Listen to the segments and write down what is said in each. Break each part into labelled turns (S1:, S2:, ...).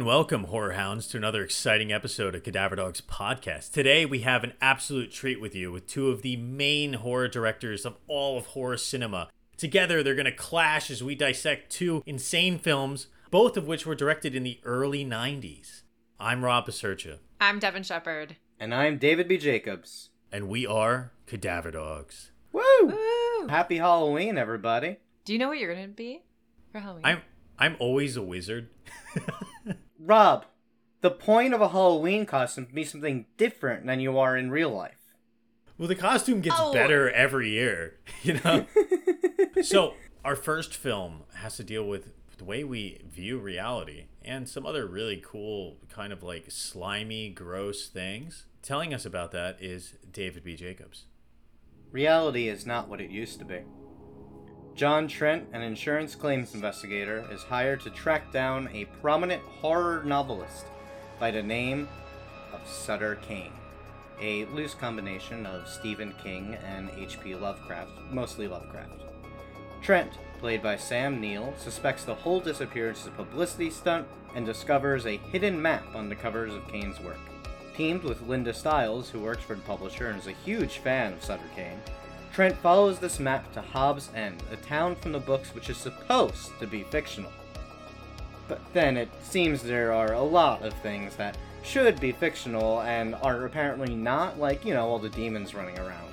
S1: Hello and welcome, horror hounds, to another exciting episode of Cadaver Dogs podcast. Today we have an absolute treat with you with two of the main horror directors of all of horror cinema. Together they're going to clash as we dissect two insane films, both of which were directed in the early 90s. I'm Rob Pasercha,
S2: I'm Devin Shepard.
S3: And I'm David B. Jacobs.
S1: and we are Cadaver Dogs.
S3: Woo!
S2: Woo!
S3: Happy Halloween, everybody.
S2: Do you know what you're gonna be for Halloween?
S1: I'm I'm always a wizard.
S3: Rob, the point of a Halloween costume to be something different than you are in real life.
S1: Well, the costume gets
S2: Oh.
S1: better every year, you know? so, our first film has to deal with the way we view reality and some other really cool, kind of like slimy, gross things. Telling us about that is David B. Jacobs.
S3: Reality is not what it used to be. John Trent, an insurance claims investigator, is hired to track down a prominent horror novelist by the name of Sutter Kane, a loose combination of Stephen King and H.P. Lovecraft, mostly Lovecraft. Trent, played by Sam Neill, suspects the whole disappearance is a publicity stunt and discovers a hidden map on the covers of Kane's work. Teamed with Linda Styles, who works for the publisher and is a huge fan of Sutter Kane, Trent follows this map to Hobbs End, a town from the books which is supposed to be fictional. But then it seems there are a lot of things that should be fictional and are apparently not, like, you know, all the demons running around.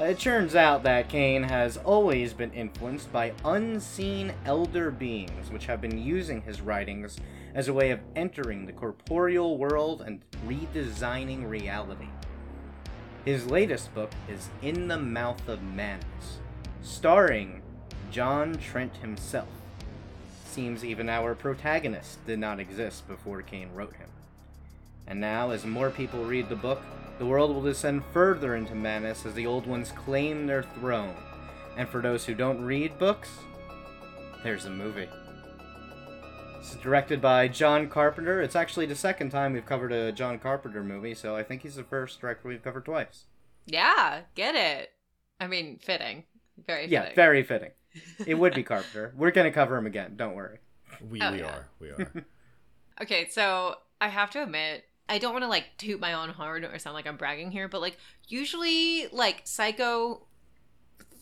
S3: Uh, It turns out that Kane has always been influenced by unseen elder beings, which have been using his writings as a way of entering the corporeal world and redesigning reality. His latest book is In the Mouth of Madness, starring John Trent himself. Seems even our protagonist did not exist before Kane wrote him. And now, as more people read the book, the world will descend further into madness as the old ones claim their throne. And for those who don't read books, there's a movie. It's directed by John Carpenter. It's actually the second time we've covered a John Carpenter movie, so I think he's the first director we've covered twice.
S2: yeah, get it. I mean, fitting. Very
S3: Yeah,
S2: fitting.
S3: very fitting. It would be Carpenter. We're gonna cover him again, don't worry.
S1: We,
S2: Oh,
S1: we
S2: yeah.
S1: are. We are.
S2: Okay, so I have to admit, I don't want to like toot my own horn or sound like I'm bragging here, but like usually like psycho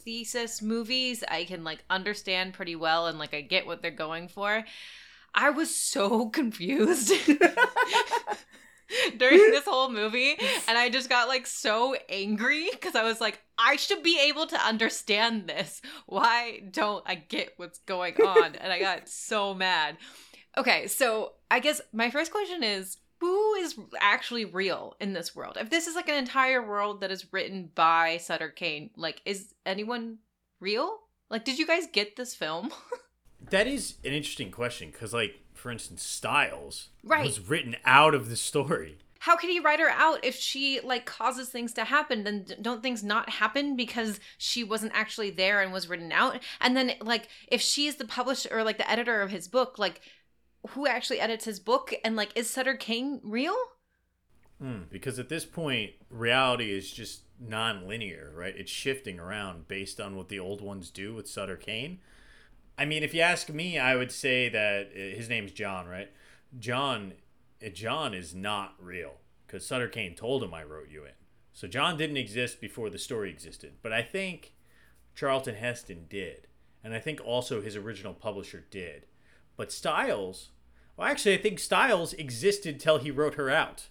S2: thesis movies I can like understand pretty well and like I get what they're going for. I was so confused during this whole movie and I just got like so angry because I was like I should be able to understand this. Why don't I get what's going on? And I got so mad. Okay, so I guess my first question is who is actually real in this world? If this is like an entire world that is written by Sutter Kane, like is anyone real? Like did you guys get this film?
S1: that is an interesting question because, like, for instance, Styles
S2: Right.
S1: was written out of the story.
S2: How could he write her out if she like causes things to happen? Then don't things not happen because she wasn't actually there and was written out? And then like if she's the publisher or like the editor of his book, like who actually edits his book? And like is Sutter Kane real?
S1: Hmm, because at this point, reality is just non-linear, right? It's shifting around based on what the old ones do with Sutter Kane. I mean, if you ask me, I would say that uh, his name's John, right? John, uh, John is not real because Sutter Kane told him I wrote you in. So John didn't exist before the story existed, but I think Charlton Heston did, and I think also his original publisher did. But Styles, well, actually, I think Styles existed till he wrote her out.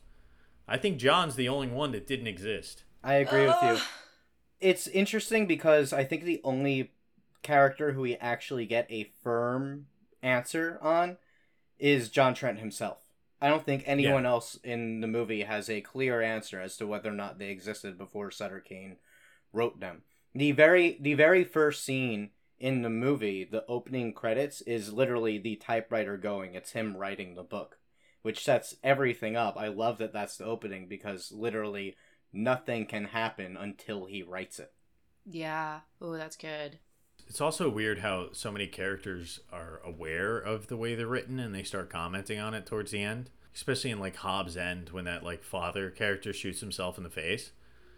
S1: I think John's the only one that didn't exist.
S3: I agree with you. It's interesting because I think the only character who we actually get a firm answer on is John Trent himself. I don't think anyone else in the movie has a clear answer as to whether or not they existed before Sutter Kane wrote them. The very the very first scene in the movie, the opening credits is literally the typewriter going. It's him writing the book, which sets everything up. I love that that's the opening because literally nothing can happen until he writes it.
S2: Yeah. Oh, that's good.
S1: It's also weird how so many characters are aware of the way they're written and they start commenting on it towards the end. Especially in like Hobbs End when that like father character shoots himself in the face.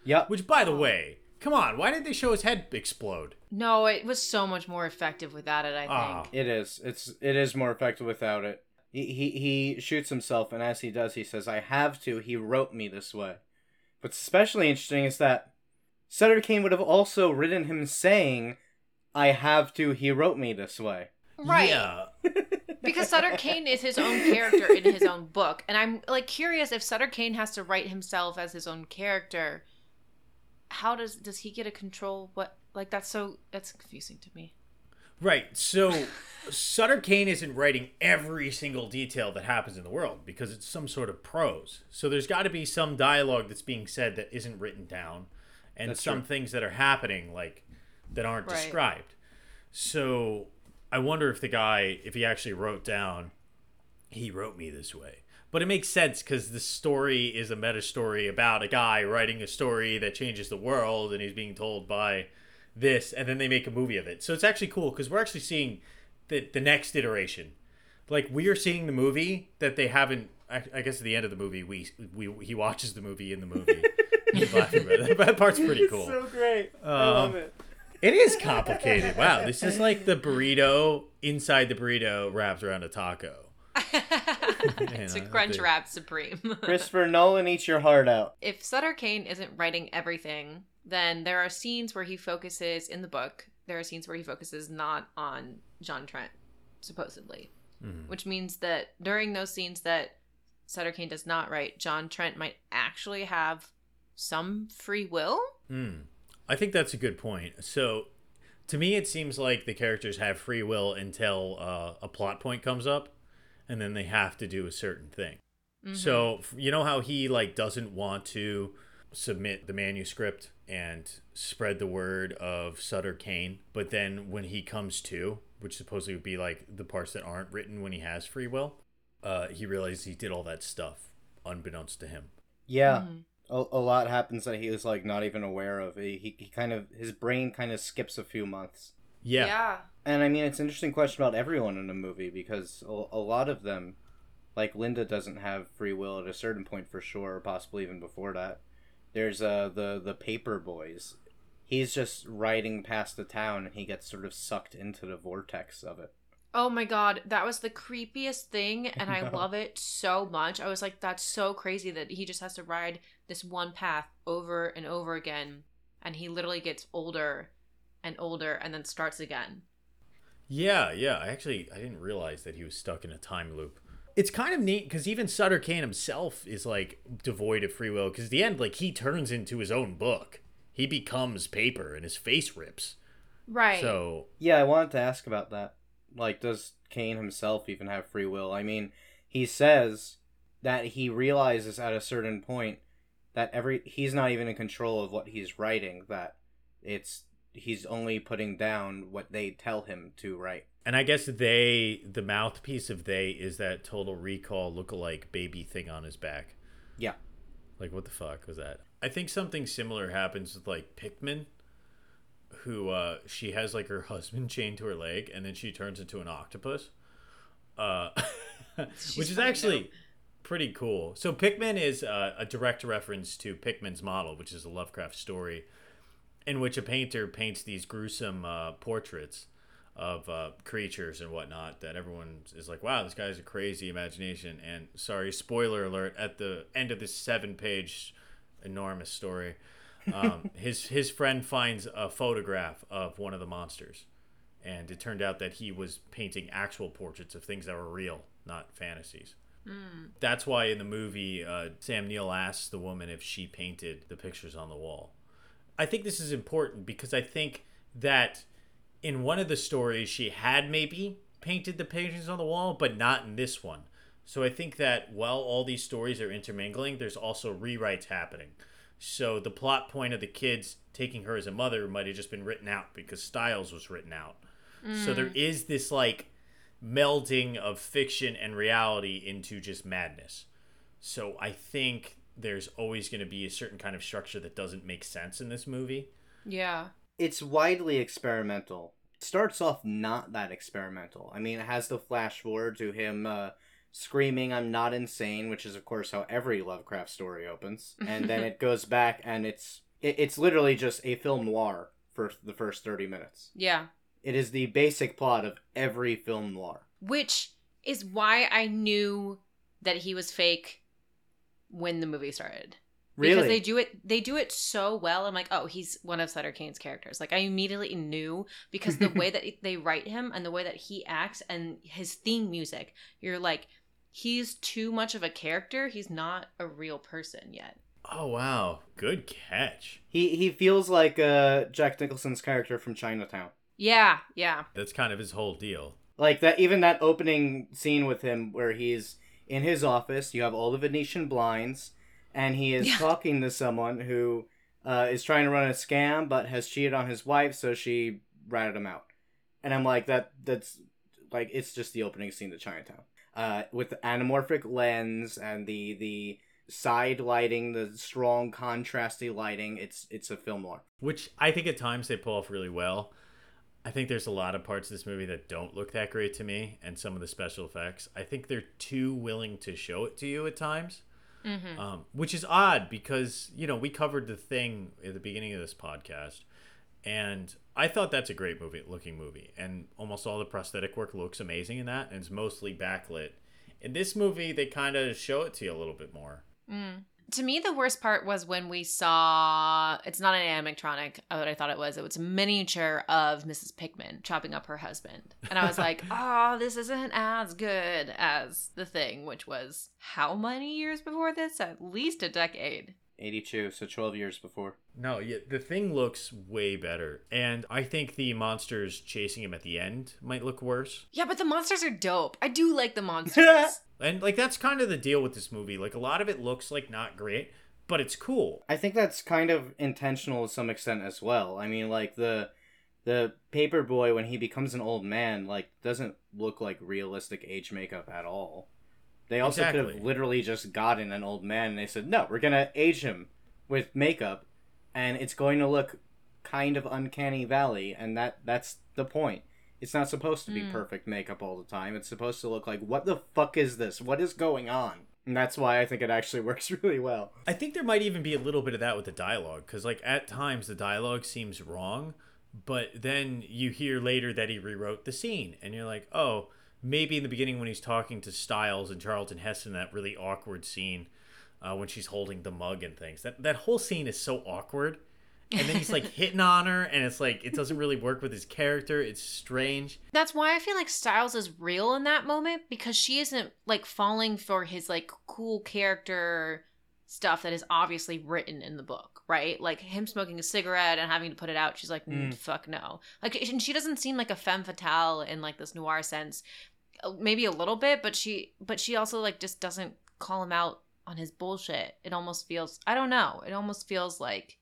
S3: Yep.
S1: Which by the way, come on, why did they show his head explode?
S2: No, it was so much more effective without it, I think.
S1: Ah.
S3: It is. It's it is more effective without it. He, he he shoots himself, and as he does, he says, "I have to." He wrote me this way. What's especially interesting is that Sutter Kane would have also written him saying, "I have to." He wrote me this way.
S2: Right.
S1: Yeah.
S2: because Sutter Kane is his own character in his own book, and I'm like curious if Sutter Kane has to write himself as his own character. How does does he get to control what? Like that's so that's confusing to me.
S1: Right. So Sutter Kane isn't writing every single detail that happens in the world because it's some sort of prose. So there's got to be some dialogue that's being said that isn't written down and
S3: That's
S1: some
S3: true.
S1: things that are happening like that aren't
S2: Right.
S1: described. So I wonder if the guy if he actually wrote down he wrote me this way. But it makes sense because the story is a meta story about a guy writing a story that changes the world, and he's being told by this, and then they make a movie of it. So it's actually cool because we're actually seeing the the next iteration. Like we are seeing the movie that they haven't. I, I guess at the end of the movie, we we he watches the movie in the movie. He's laughing about it. That part's pretty cool.
S3: It's so great.
S1: I love um,
S3: it.
S1: It is complicated. Wow, this is like the burrito inside the burrito wrapped around a taco.
S2: it's a
S1: know,
S2: crunch
S1: the-
S2: wrap supreme.
S3: Christopher Nolan eats your heart out.
S2: if Sutter Kane isn't writing everything, then there are scenes where he focuses in the book. There are scenes where he focuses not on John Trent, supposedly,
S1: Mhm.
S2: which means that during those scenes that Sutter Kane does not write, John Trent might actually have some free will.
S1: Hmm. I think that's a good point. So, to me, it seems like the characters have free will until uh, a plot point comes up, and then they have to do a certain thing.
S2: Mhm.
S1: So, you know how he like doesn't want to submit the manuscript and spread the word of Sutter Kane, but then when he comes to, which supposedly would be like the parts that aren't written when he has free will, uh, he realizes he did all that stuff unbeknownst to him.
S3: Yeah,
S2: Mhm.
S3: A, a lot happens that he was like not even aware of. He, he, he kind of his brain kind of skips a few months.
S1: Yeah.
S2: yeah.
S3: And I mean, it's an interesting question about everyone in the movie because a, a lot of them, like Linda, doesn't have free will at a certain point for sure, or possibly even before that. There's uh the the paper boys. He's just riding past the town and he gets sort of sucked into the vortex of it.
S2: Oh my god, that was the creepiest thing, and I
S3: know.
S2: love it so much. I was like, that's so crazy that he just has to ride this one path over and over again, and he literally gets older and older and then starts again.
S1: Yeah, yeah. I actually I didn't realize that he was stuck in a time loop. It's kind of neat because even Sutter Kane himself is like devoid of free will. Because at the end, like he turns into his own book. He becomes paper, and his face rips.
S2: Right.
S1: So
S3: Yeah, I wanted to ask about that. Like, does Kane himself even have free will? I mean, he says that he realizes at a certain point that every he's not even in control of what he's writing. That it's he's only putting down what they tell him to write.
S1: And I guess they, the mouthpiece of they, is that Total Recall lookalike baby thing on his back.
S3: Yeah.
S1: Like, what the fuck was that? I think something similar happens with, like, Pickman, who, uh, she has, like, her husband chained to her leg, and then she turns into an octopus. Uh, which is actually
S2: dope.
S1: pretty cool. So, Pickman is uh, a direct reference to Pickman's Model, which is a Lovecraft story in which a painter paints these gruesome uh, portraits of uh, creatures and whatnot that everyone is like, wow, this guy has a crazy imagination. And sorry, spoiler alert, at the end of this seven page enormous story, um, his, his friend finds a photograph of one of the monsters. And it turned out that he was painting actual portraits of things that were real, not fantasies.
S2: Mm.
S1: That's why in the movie, uh, Sam Neill asks the woman if she painted the pictures on the wall. I think this is important because I think that in one of the stories she had maybe painted the paintings on the wall, but not in this one. So I think that while all these stories are intermingling, there's also rewrites happening. So the plot point of the kids taking her as a mother might have just been written out because Styles was written out. So there is this like melding of fiction and reality into just madness. So I think there's always going to be a certain kind of structure that doesn't make sense in this movie.
S2: Yeah.
S3: It's widely experimental. It starts off not that experimental. I mean, it has the flash forward to him uh, screaming, "I'm not insane," which is of course how every Lovecraft story opens, and then it goes back and it's it, it's literally just a film noir for the first thirty minutes.
S2: Yeah.
S3: It is the basic plot of every film noir.
S2: Which is why I knew that he was fake when the movie started.
S3: Really?
S2: Because they do it they do it so well. I'm like, oh, he's one of Sutter Kane's characters. Like I immediately knew because the way that they write him and the way that he acts and his theme music, you're like, he's too much of a character. He's not a real person yet.
S1: Oh wow, good catch.
S3: he he feels like uh, Jack Nicholson's character from Chinatown.
S2: Yeah, yeah.
S1: That's kind of his whole deal.
S3: Like that, even that opening scene with him where he's in his office. You have all the Venetian blinds, and he is
S2: Yeah.
S3: talking to someone who uh, is trying to run a scam, but has cheated on his wife, so she ratted him out. And I'm like, that that's like it's just the opening scene to Chinatown, uh, with the anamorphic lens and the the side lighting, the strong contrasty lighting. It's it's a film noir.
S1: which I think at times they pull off really well. I think there's a lot of parts of this movie that don't look that great to me, and some of the special effects. I think they're too willing to show it to you at times,
S2: Mm-hmm.
S1: um, which is odd because you know we covered the thing at the beginning of this podcast, and I thought that's a great movie, looking movie, and almost all the prosthetic work looks amazing in that, and it's mostly backlit. In this movie, they kind of show it to you a little bit more.
S2: Mm. To me, the worst part was when we saw it's not an animatronic, uh, what I thought it was. It was a miniature of Mrs. Pickman chopping up her husband. And I was like, oh, this isn't as good as the thing, which was how many years before this? At least a decade.
S3: 82, so 12 years before.
S1: No, yeah, the thing looks way better, and I think the monsters chasing him at the end might look worse.
S2: Yeah, but the monsters are dope. I do like the monsters.
S1: And like that's kind of the deal with this movie. Like a lot of it looks like not great, but it's cool.
S3: I think that's kind of intentional to some extent as well. I mean, like the the paper boy when he becomes an old man, like doesn't look like realistic age makeup at all. They also could have literally just gotten an old man and they said, "No, we're gonna age him with makeup, and it's going to look kind of uncanny valley." And that that's the point. It's not supposed to be
S2: Mm.
S3: perfect makeup all the time. It's supposed to look like, "What the fuck is this? What is going on?" And that's why I think it actually works really well.
S1: I think there might even be a little bit of that with the dialogue because like at times the dialogue seems wrong, but then you hear later that he rewrote the scene, and you're like, oh, maybe in the beginning when he's talking to Styles and Charlton Heston, that really awkward scene uh, when she's holding the mug and things. That that whole scene is so awkward. And then he's like hitting on her, and it's like it doesn't really work with his character. It's strange.
S2: That's why I feel like Styles is real in that moment because she isn't like falling for his like cool character stuff that is obviously written in the book, right? Like him smoking a cigarette and having to put it out. She's like, "Mm,
S3: Mm.
S2: fuck no. Like, and she doesn't seem like a femme fatale in like this noir sense. Maybe a little bit, but she, but she also like just doesn't call him out on his bullshit. It almost feels, I don't know. It almost feels like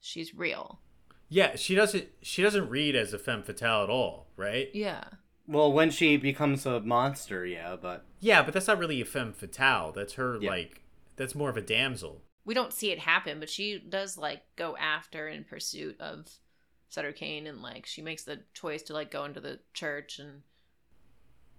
S2: she's real.
S1: Yeah, she doesn't she doesn't read as a femme fatale at all, right?
S2: Yeah.
S3: Well, when she becomes a monster, yeah, but
S1: Yeah, but that's not really a femme fatale. That's her
S3: Yeah.
S1: like that's more of a damsel.
S2: we don't see it happen, but she does like go after in pursuit of Sutter Kane and like she makes the choice to like go into the church and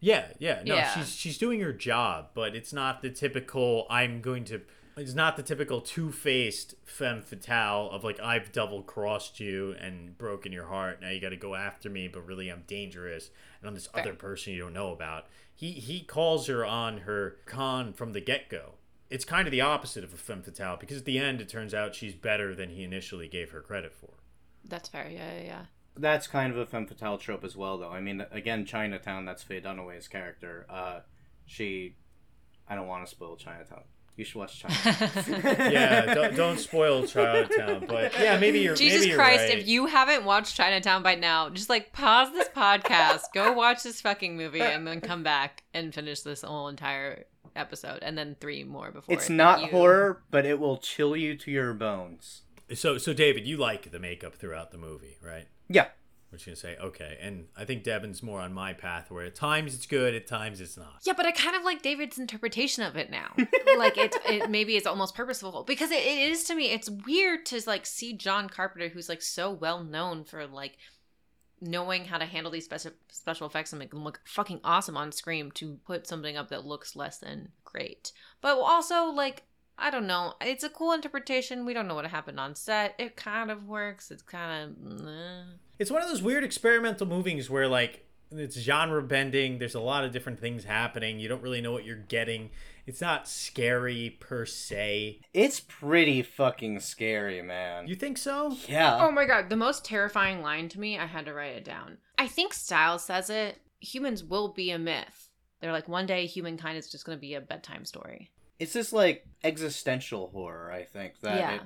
S1: Yeah, yeah. No,
S2: Yeah.
S1: she's she's doing her job, but it's not the typical I'm going to it's not the typical two-faced femme fatale of like I've double crossed you and broken your heart. Now you got to go after me, but really I'm dangerous and I'm this
S2: Fair.
S1: other person you don't know about. He he calls her on her con from the get-go. It's kind of the opposite of a femme fatale because at the end it turns out she's better than he initially gave her credit for.
S2: that's fair. Yeah, yeah, yeah.
S3: That's kind of a femme fatale trope as well, though. I mean, again, Chinatown, that's Faye Dunaway's character. Uh, she, I don't want to spoil Chinatown. You should watch Chinatown.
S1: yeah, don't, don't spoil Chinatown, but yeah, maybe you're
S2: Jesus
S1: maybe you're
S2: Christ,
S1: right.
S2: if you haven't watched Chinatown by now, just like pause this podcast, go watch this fucking movie, and then come back and finish this whole entire episode, and then three more before.
S3: it's not
S2: you-
S3: horror, but it will chill you to your bones.
S1: So, so David, you like the makeup throughout the movie, right?
S3: Yeah.
S1: We're just gonna say okay, and I think Devin's more on my path, where at times it's good, at times it's not.
S2: Yeah, but I kind of like David's interpretation of it now. like it, it maybe it's almost purposeful because it, it is to me. It's weird to like see John Carpenter, who's like so well known for like knowing how to handle these special special effects and make them look fucking awesome on screen, to put something up that looks less than great. But also like. I don't know. It's a cool interpretation. We don't know what happened on set. It kind of works. It's kind of.
S1: It's one of those weird experimental movies where like it's genre bending. There's a lot of different things happening. You don't really know what you're getting. It's not scary per se.
S3: It's pretty fucking scary, man.
S1: You think so?
S3: yeah.
S2: Oh my god, the most terrifying line to me, I had to write it down. I think Styles says it. Humans will be a myth. They're like, one day humankind is just going to be a bedtime story.
S3: It's just like existential horror, I think. That
S2: Yeah.
S3: it,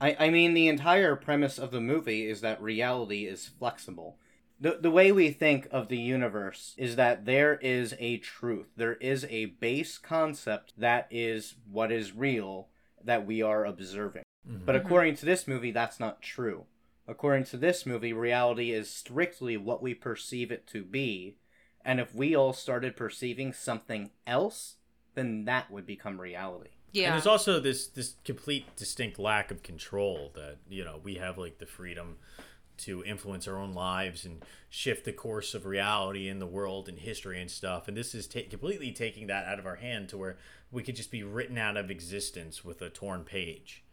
S3: I, I mean, the entire premise of the movie is that reality is flexible. The, the way we think of the universe is that there is a truth. There is a base concept that is what is real that we are observing. But
S2: Mhm.
S3: But according to this movie, that's not true. According to this movie, reality is strictly what we perceive it to be. And if we all started perceiving something else, then that would become reality.
S2: Yeah.
S1: And there's also this this complete distinct lack of control that you know we have like the freedom to influence our own lives and shift the course of reality in the world and history and stuff. And this is ta- completely taking that out of our hand to where we could just be written out of existence with a torn page,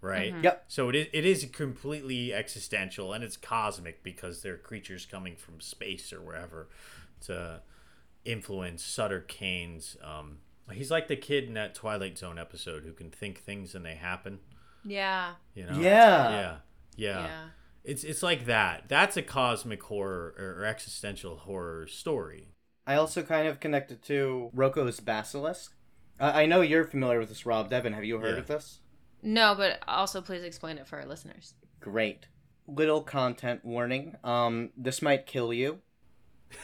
S1: right?
S2: Mhm.
S3: Yep.
S1: So it is, it is completely existential and it's cosmic because they're creatures coming from space or wherever to influence Sutter Kane's. Um, he's like the kid in that Twilight Zone episode who can think things and they happen.
S2: yeah.
S1: You know?
S3: Yeah.
S1: Yeah. Yeah.
S2: Yeah.
S1: It's it's like that. That's a cosmic horror or existential horror story.
S3: I also kind of connected to Roko's Basilisk. Uh, I know you're familiar with this, Rob Devin. Have you heard
S1: Yeah.
S3: of this?
S2: No, but also please explain it for our listeners.
S3: Great. Little content warning. Um, this might kill you,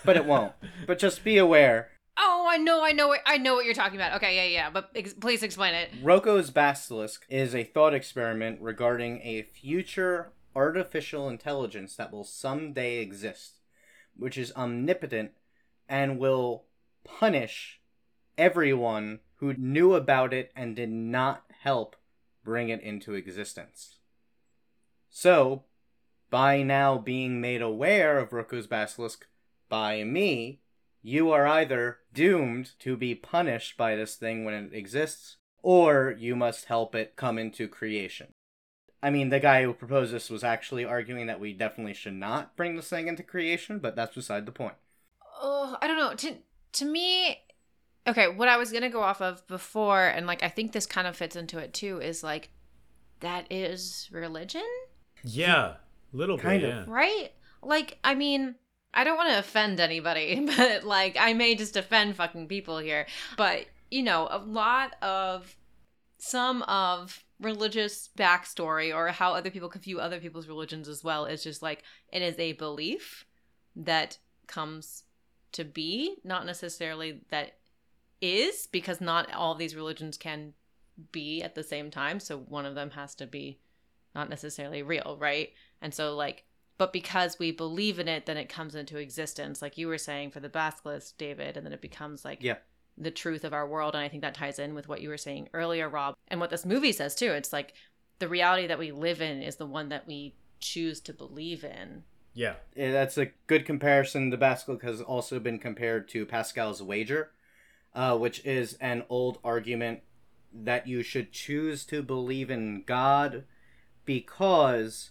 S3: but it won't. but just be aware.
S2: Oh, I know, I know, I know what you're talking about. Okay, yeah, yeah, but ex- please explain it.
S3: Roko's Basilisk is a thought experiment regarding a future artificial intelligence that will someday exist, which is omnipotent and will punish everyone who knew about it and did not help bring it into existence. So, by now being made aware of Roko's Basilisk by me, you are either doomed to be punished by this thing when it exists, or you must help it come into creation. I mean, the guy who proposed this was actually arguing that we definitely should not bring this thing into creation, but that's beside the point.
S2: Oh, I don't know. To to me, okay, what I was gonna go off of before, and like I think this kind of fits into it too, is like that is religion,
S1: Yeah. Little
S3: Kind
S1: bit,
S3: of.
S1: yeah.
S2: right? Like, I mean, I don't want to offend anybody, but like I may just offend fucking people here. But you know, a lot of some of religious backstory or how other people can view other people's religions as well is just like it is a belief that comes to be, not necessarily that is, because not all these religions can be at the same time. So one of them has to be not necessarily real, right? And so, like, but because we believe in it, then it comes into existence, like you were saying for the basilisk, David, and then it becomes like
S3: Yeah.
S2: the truth of our world. And I think that ties in with what you were saying earlier, Rob, and what this movie says too. It's like the reality that we live in is the one that we choose to believe in.
S1: Yeah.
S3: Yeah, that's a good comparison. The basilisk has also been compared to Pascal's wager, uh, which is an old argument that you should choose to believe in God because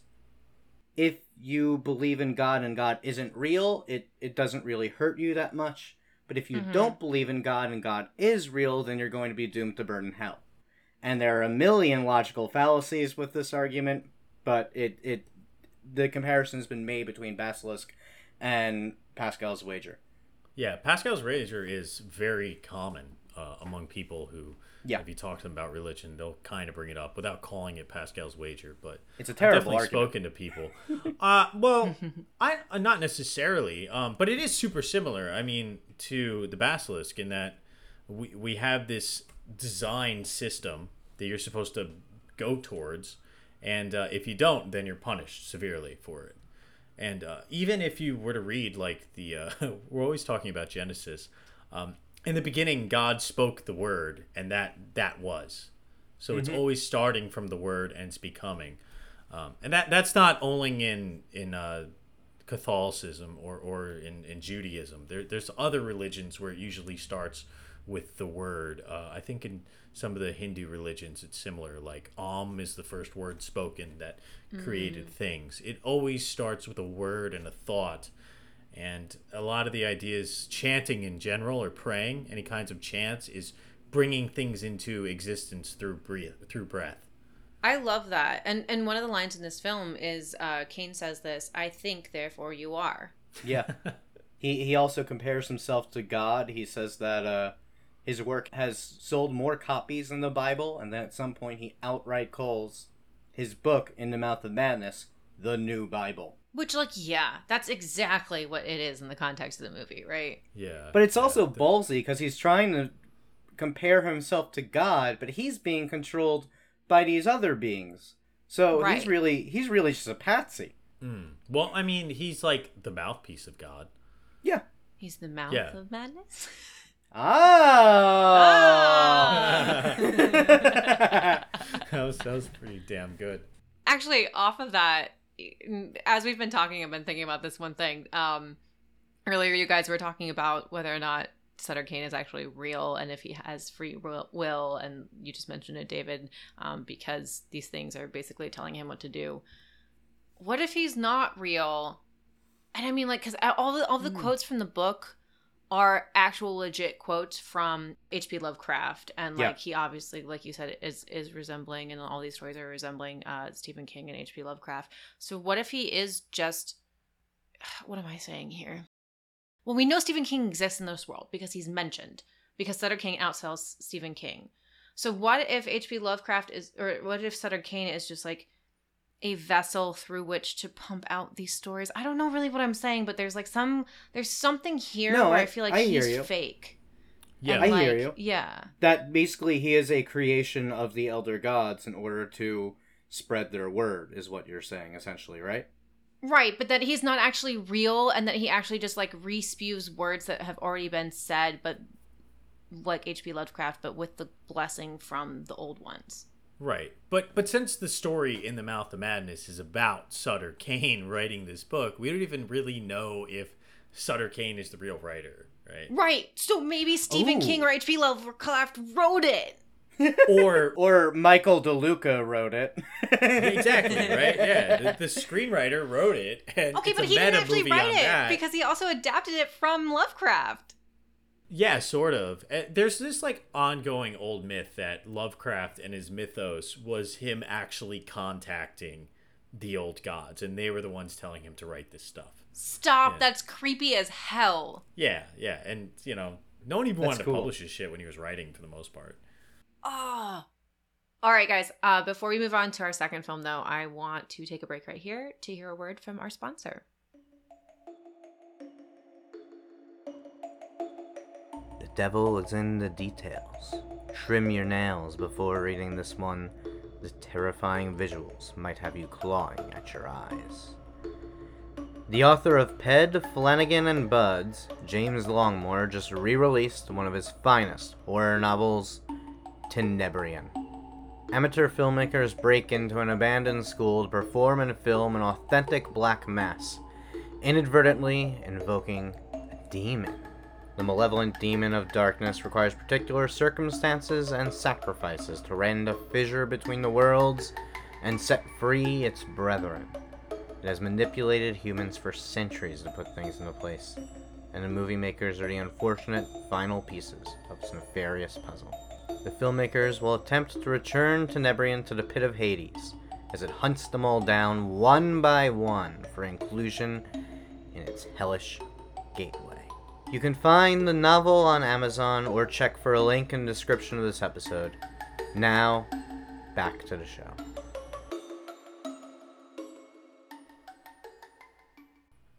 S3: if you believe in God and God isn't real, it, it doesn't really hurt you that much. But if you
S2: Mhm.
S3: don't believe in God and God is real, then you're going to be doomed to burn in hell. And there are a million logical fallacies with this argument, but it, it the comparison's been made between Basilisk and Pascal's wager.
S1: Yeah. Pascal's wager is very common uh, among people who,
S3: Yeah.
S1: if you talk to them about religion, they'll kind of bring it up without calling it Pascal's wager. But
S3: It's a
S1: I've
S3: terrible
S1: definitely
S3: argument.
S1: spoken to people. Uh, well, I uh, not necessarily, um, but it is super similar. I mean, to the basilisk in that we we have this design system that you're supposed to go towards, and uh, if you don't, then you're punished severely for it. And uh, even if you were to read like the, uh, we're always talking about Genesis. Um, in the beginning, God spoke the word, and that that was. So it's always starting from the word and it's becoming, um, and that that's not only in in uh, Catholicism or or in, in Judaism. There, there's other religions where it usually starts with the word. Uh, I think in some of the Hindu religions it's similar. Like Om is the first word spoken that created things. It always starts with a word and a thought, And a lot of the ideas, chanting in general or praying, any kinds of chants, is bringing things into existence through breath. Through breath.
S2: I love that. And and one of the lines in this film is uh Kane says this, I think therefore you are.
S3: Yeah. he he also compares himself to God. He says that uh his work has sold more copies than the Bible, and then at some point he outright calls his book, In the Mouth of Madness, the new Bible.
S2: Which like yeah, that's exactly what it is in the context of the movie, right?
S1: Yeah.
S3: But it's
S1: yeah,
S3: also
S1: the-
S3: ballsy because he's trying to compare himself to God, but he's being controlled by these other beings. So he's really he's really just a patsy.
S1: Mm. Well, I mean, he's like the mouthpiece of God.
S3: Yeah.
S2: He's the mouth
S1: Yeah.
S2: of madness.
S3: Ah.
S1: that was that was pretty damn good.
S2: Actually, off of that, as we've been talking, I've been thinking about this one thing. Um, earlier, you guys were talking about whether or not Sutter Kane is actually real and if he has free will- and you just mentioned it, David, um, because these things are basically telling him what to do. What if he's not real? And I mean, like, because all the all the
S3: Hmm.
S2: quotes from the book are actual legit quotes from H.P. Lovecraft, and
S3: Yeah.
S2: like he obviously, like you said, is is resembling, and all these stories are resembling uh, Stephen King and H.P. Lovecraft. So what if he is just what am I saying here? Well, we know Stephen King exists in this world because he's mentioned because Sutter King outsells Stephen King. So what if H.P. Lovecraft is, or what if Sutter Kane is just like a vessel through which to pump out these stories? I don't know really what I'm saying, but there's like some, there's something here
S3: No,
S2: where I,
S3: I-
S2: feel like
S3: I hear
S2: he's fake.
S1: Yeah.
S2: And,
S3: I
S2: like,
S3: hear you.
S2: Yeah.
S3: that basically he is a creation of the elder gods in order to spread their word is what you're saying essentially, right?
S2: Right, but that he's not actually real and that he actually just like re-spews words that have already been said, but like H.P. Lovecraft, but with the blessing from the old ones.
S1: Right. But but since the story in the Mouth of Madness is about Sutter Kane writing this book, we don't even really know if Sutter Kane is the real writer, right?
S2: Right, so maybe Stephen
S3: Ooh.
S2: King or H.P. Lovecraft wrote it.
S1: Or
S3: Or Michael DeLuca wrote it.
S1: exactly, right? Yeah, the, the screenwriter wrote it, and
S2: Okay,
S1: it's
S2: but
S1: a
S2: he didn't actually write it
S1: that.
S2: because he also adapted it from Lovecraft.
S1: Yeah, sort of. Uh, There's this like ongoing old myth that Lovecraft and his mythos was him actually contacting the old gods, and they were the ones telling him to write this stuff.
S2: Stop,
S1: Yeah.
S2: that's creepy as hell.
S1: Yeah, yeah, and you know, no one even
S3: That's
S1: wanted to publish his shit when he was writing for the most part.
S2: Oh. All right, guys. Uh, before we move on to our second film, though, I want to take a break right here to hear a word from our sponsor.
S3: Devil is in the details. Trim your nails before reading this one. The terrifying visuals might have you clawing at your eyes. The author of Ped, Flanagan, and Buds, James Longmore, just re released one of his finest horror novels, Tenebrion. Amateur filmmakers break into an abandoned school to perform and film an authentic black mass, inadvertently invoking a demon. The malevolent demon of darkness requires particular circumstances and sacrifices to rend a fissure between the worlds and set free its brethren. It has manipulated humans for centuries to put things into place, and the movie makers are the unfortunate final pieces of this nefarious puzzle. The filmmakers will attempt to return Tenebrion to the pit of Hades as it hunts them all down one by one for inclusion in its hellish gateway. You can find the novel on Amazon or check for a link in the description of this episode. Now, back to the show.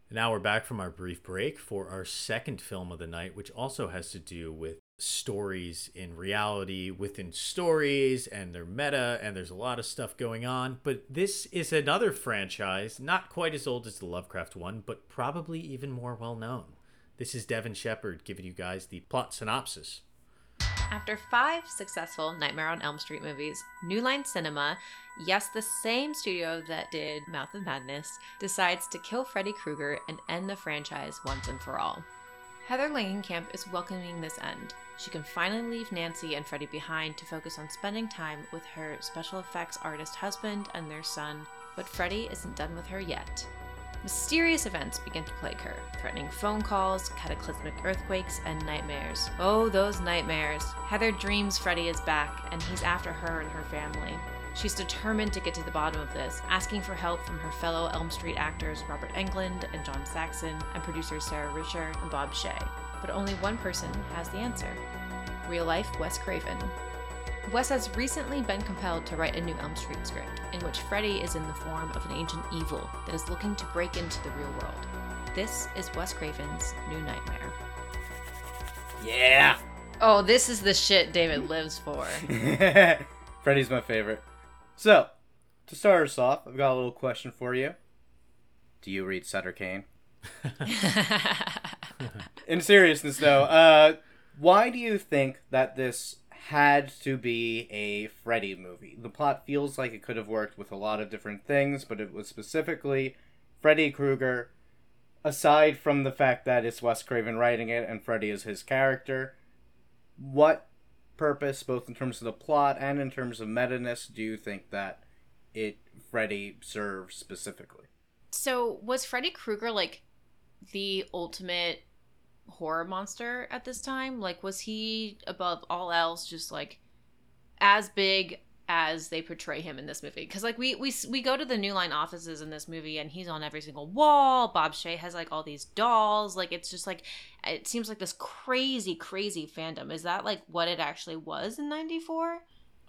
S1: Now we're back from our brief break for our second film of the night, which also has to do with stories in reality within stories and they're meta and there's a lot of stuff going on. But this is another franchise, not quite as old as the Lovecraft one, but probably even more well known. This is Devin Shepard giving you guys the plot synopsis.
S2: After five successful Nightmare on Elm Street movies, New Line Cinema, yes, the same studio that did Mouth of Madness, decides to kill Freddy Krueger and end the franchise once and for all. Heather Langenkamp is welcoming this end. She can finally leave Nancy and Freddy behind to focus on spending time with her special effects artist husband and their son, but Freddy isn't done with her yet. Mysterious events begin to plague her, threatening phone calls, cataclysmic earthquakes, and nightmares. Oh, those nightmares. Heather dreams Freddy is back, and he's after her and her family. She's determined to get to the bottom of this, asking for help from her fellow Elm Street actors Robert Englund and John Saxon, and producers Sara Risher and Bob Shaye. But only one person has the answer real life Wes Craven. Wes has recently been compelled to write a new Elm Street script, in which Freddy is in the form of an ancient evil that is looking to break into the real world. This is Wes Craven's New Nightmare.
S3: Yeah.
S2: Oh, this is the shit David lives for.
S3: Freddy's my favorite. So, to start us off, I've got a little question for you. Do you read Sutter Kane? In seriousness, though, uh, why do you think that this had to be a Freddy movie? The plot feels like it could have worked with a lot of different things, but it was specifically Freddy Krueger. Aside from the fact that it's Wes Craven writing it and Freddy is his character, what purpose, both in terms of the plot and in terms of meta-ness, do you think that it Freddy serves specifically?
S2: so, was Freddy Krueger like the ultimate horror monster at this time? Like, was he above all else just like as big as they portray him in this movie? Because like we we we go to the New Line offices in this movie, and he's on every single wall. Bob Shaye has like all these dolls. Like, it's just like it seems like this crazy, crazy fandom. Is that like what it actually was in '94?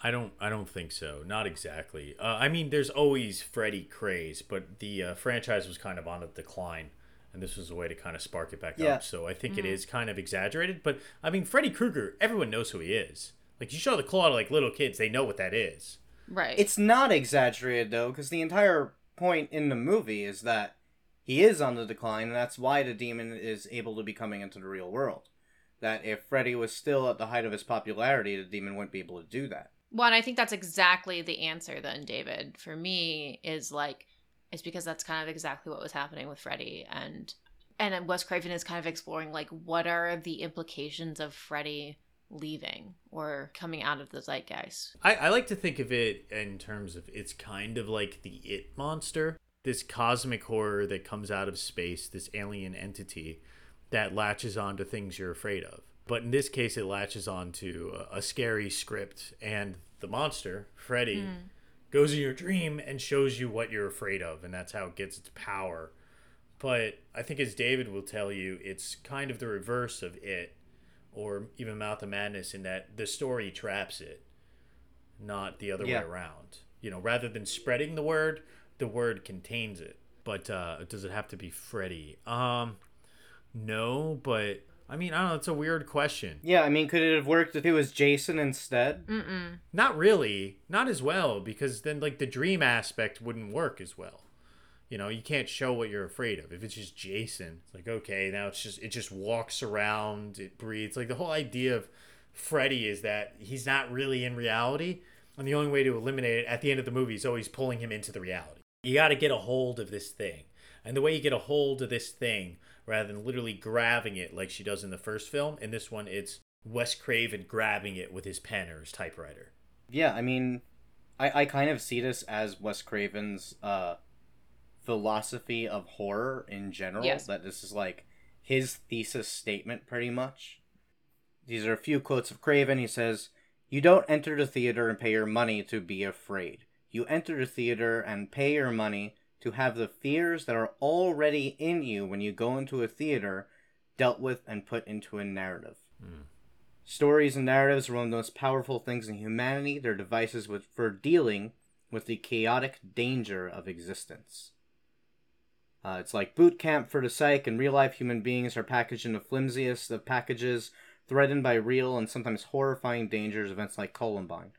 S1: I don't. I don't think so. Not exactly. Uh, I mean, there's always Freddy craze, but the uh, franchise was kind of on a decline, and this was a way to kind of spark it back
S3: Yeah.
S1: up. So I think it mm-hmm. is kind of exaggerated. But I mean, Freddy Krueger. Everyone knows who he is. Like you show the claw to like little kids, they know what that is.
S2: Right.
S3: It's not exaggerated though, because the entire point in the movie is that he is on the decline, and that's why the demon is able to be coming into the real world. That if Freddy was still at the height of his popularity, the demon wouldn't be able to do that.
S2: Well, and I think that's exactly the answer then, David. For me, is like it's because that's kind of exactly what was happening with Freddy and and Wes Craven is kind of exploring like what are the implications of Freddy leaving or coming out of the zeitgeist.
S1: I, I like to think of it in terms of it's kind of like the it monster, this cosmic horror that comes out of space, this alien entity that latches onto things you're afraid of. But in this case, it latches onto a, a scary script, and the monster, Freddy, hmm. Goes in your dream and shows you what you're afraid of, and that's how it gets its power. But I think, as David will tell you, it's kind of the reverse of it, or even Mouth of Madness, in that the story traps it not the other
S3: Yeah.
S1: way around. You know, rather than spreading the word, the word contains it. But uh, does it have to be Freddy? Um, no, but I mean, I don't know. It's a weird question.
S3: Yeah, I mean, could it have worked if it was Jason instead?
S2: Mm-mm.
S1: Not really, not as well, because then like the dream aspect wouldn't work as well. You know, you can't show what you're afraid of. If it's just Jason, it's like okay, now it's just it just walks around, it breathes. Like the whole idea of Freddy is that he's not really in reality, and the only way to eliminate it at the end of the movie is always pulling him into the reality. You got to get a hold of this thing, and the way you get a hold of this thing, rather than literally grabbing it like she does in the first film, in this one it's Wes Craven grabbing it with his pen or his typewriter.
S3: Yeah, I mean, I, I kind of see this as Wes Craven's uh, philosophy of horror in general.
S2: Yes.
S3: That this is like his thesis statement, pretty much. These are a few quotes of Craven. He says, You don't enter the theater and pay your money to be afraid. You enter the theater and pay your money to have the fears that are already in you when you go into a theater dealt with and put into a narrative. Mm. Stories and narratives are one of the most powerful things in humanity. They're devices with, for dealing with the chaotic danger of existence. Uh, it's like boot camp for the psyche, and real life human beings are packaged in the flimsiest of packages, threatened by real and sometimes horrifying dangers, events like Columbine.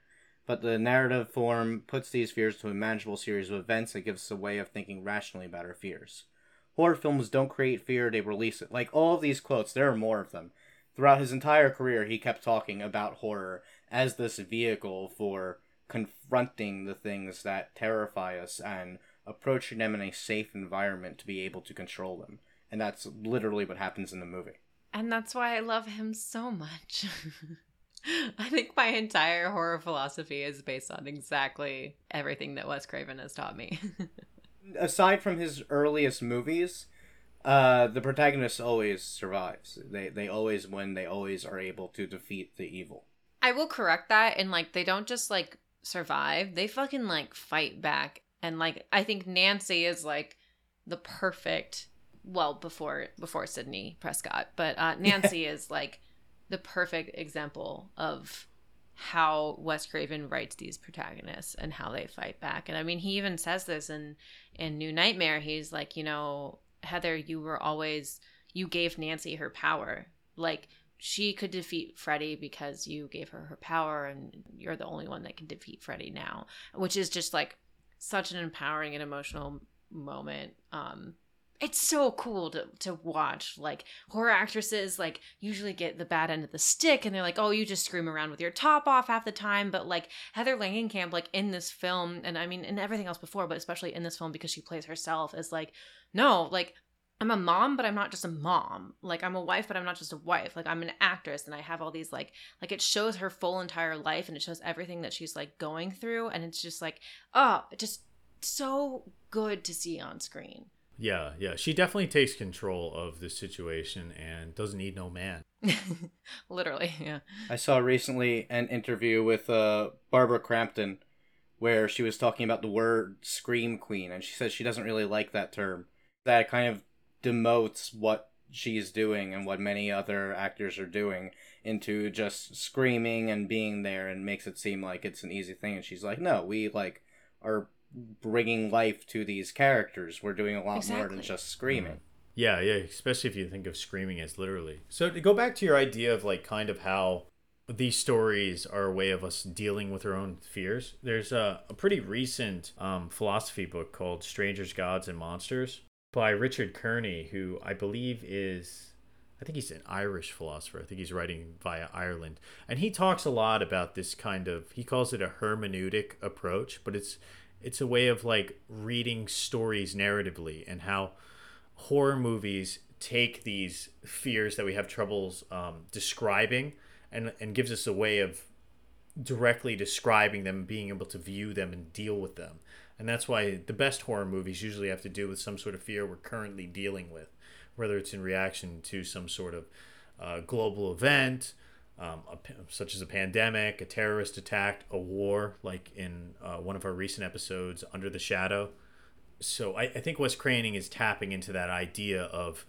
S3: But the narrative form puts these fears to a manageable series of events that gives us a way of thinking rationally about our fears. Horror films don't create fear, they release it. Like all of these quotes, there are more of them. Throughout his entire career, he kept talking about horror as this vehicle for confronting the things that terrify us and approaching them in a safe environment to be able to control them. And that's literally what happens in the movie.
S2: And that's why I love him so much. I think my entire horror philosophy is based on exactly everything that Wes Craven has taught me.
S3: Aside from his earliest movies, uh, the protagonist always survives. They they always win. They always are able to defeat the evil.
S2: I will correct that and like they don't just like survive, they fucking like fight back. And like I think Nancy is like the perfect well before before Sydney Prescott, but uh Nancy is like the perfect example of how Wes Craven writes these protagonists and how they fight back. And I mean, he even says this in in New Nightmare. He's like, you know, Heather, you were always you gave Nancy her power. Like she could defeat Freddy because you gave her her power and you're the only one that can defeat Freddy now, which is just like such an empowering and emotional moment. Um it's so cool to to watch like horror actresses like usually get the bad end of the stick and they're like oh you just scream around with your top off half the time. But like heather langenkamp like in this film and i mean in everything else before but especially in this film because she plays herself is like no like i'm a mom but i'm not just a mom. Like i'm a wife but i'm not just a wife. Like i'm an actress. And i have all these like like it shows her full entire life and it shows everything that she's like going through and it's just like oh just so good to see on screen
S1: Yeah, yeah. She definitely takes control of the situation and doesn't need no man.
S2: Literally, yeah.
S3: I saw recently an interview with uh, Barbara Crampton where she was talking about the word scream queen and she says she doesn't really like that term. That kind of demotes what she's doing and what many other actors are doing into just screaming and being there and makes it seem like it's an easy thing and she's like no we like are bringing life to these characters we're doing a lot more than just screaming
S1: Yeah, yeah, especially if you think of screaming as literally. So to go back to your idea of like kind of how these stories are a way of us dealing with our own fears. There's a, a pretty recent um, philosophy book called Strangers, Gods, and Monsters by Richard Kearney, who I believe is, I think he's an Irish philosopher. I think he's writing via Ireland. And he talks a lot about this kind of, he calls it a hermeneutic approach, but it's, it's a way of like reading stories narratively and how horror movies take these fears that we have troubles um, describing and, and gives us a way of directly describing them, being able to view them and deal with them. And that's why the best horror movies usually have to do with some sort of fear we're currently dealing with, whether it's in reaction to some sort of uh, global event, um, a, p- such as a pandemic, a terrorist attack, a war, like in uh, one of our recent episodes, Under the Shadow so I, I think Wes Craven is tapping into that idea of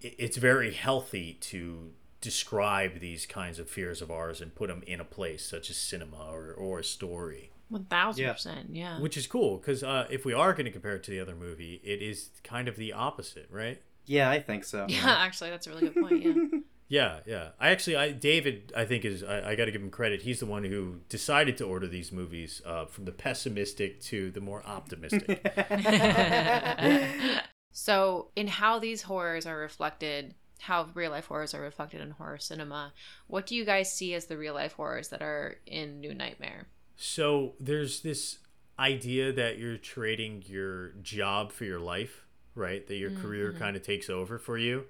S1: it- it's very healthy to describe these kinds of fears of ours and put them in a place such as cinema or, or a story
S2: One thousand
S3: Yeah.
S2: percent, yeah.
S1: which is cool because uh, if we are going to compare it to the other movie it is kind of the opposite right
S3: yeah i think so
S2: Yeah, actually, that's a really good point. Yeah.
S1: yeah yeah i actually i david i think is i, I got to give him credit he's the one who decided to order these movies uh, from the pessimistic to the more optimistic
S2: so, in how these horrors are reflected, how real life horrors are reflected in horror cinema, what do you guys see as the real life horrors that are in New Nightmare?
S1: So there's this idea that you're trading your job for your life, right? That your career kind of takes over for you.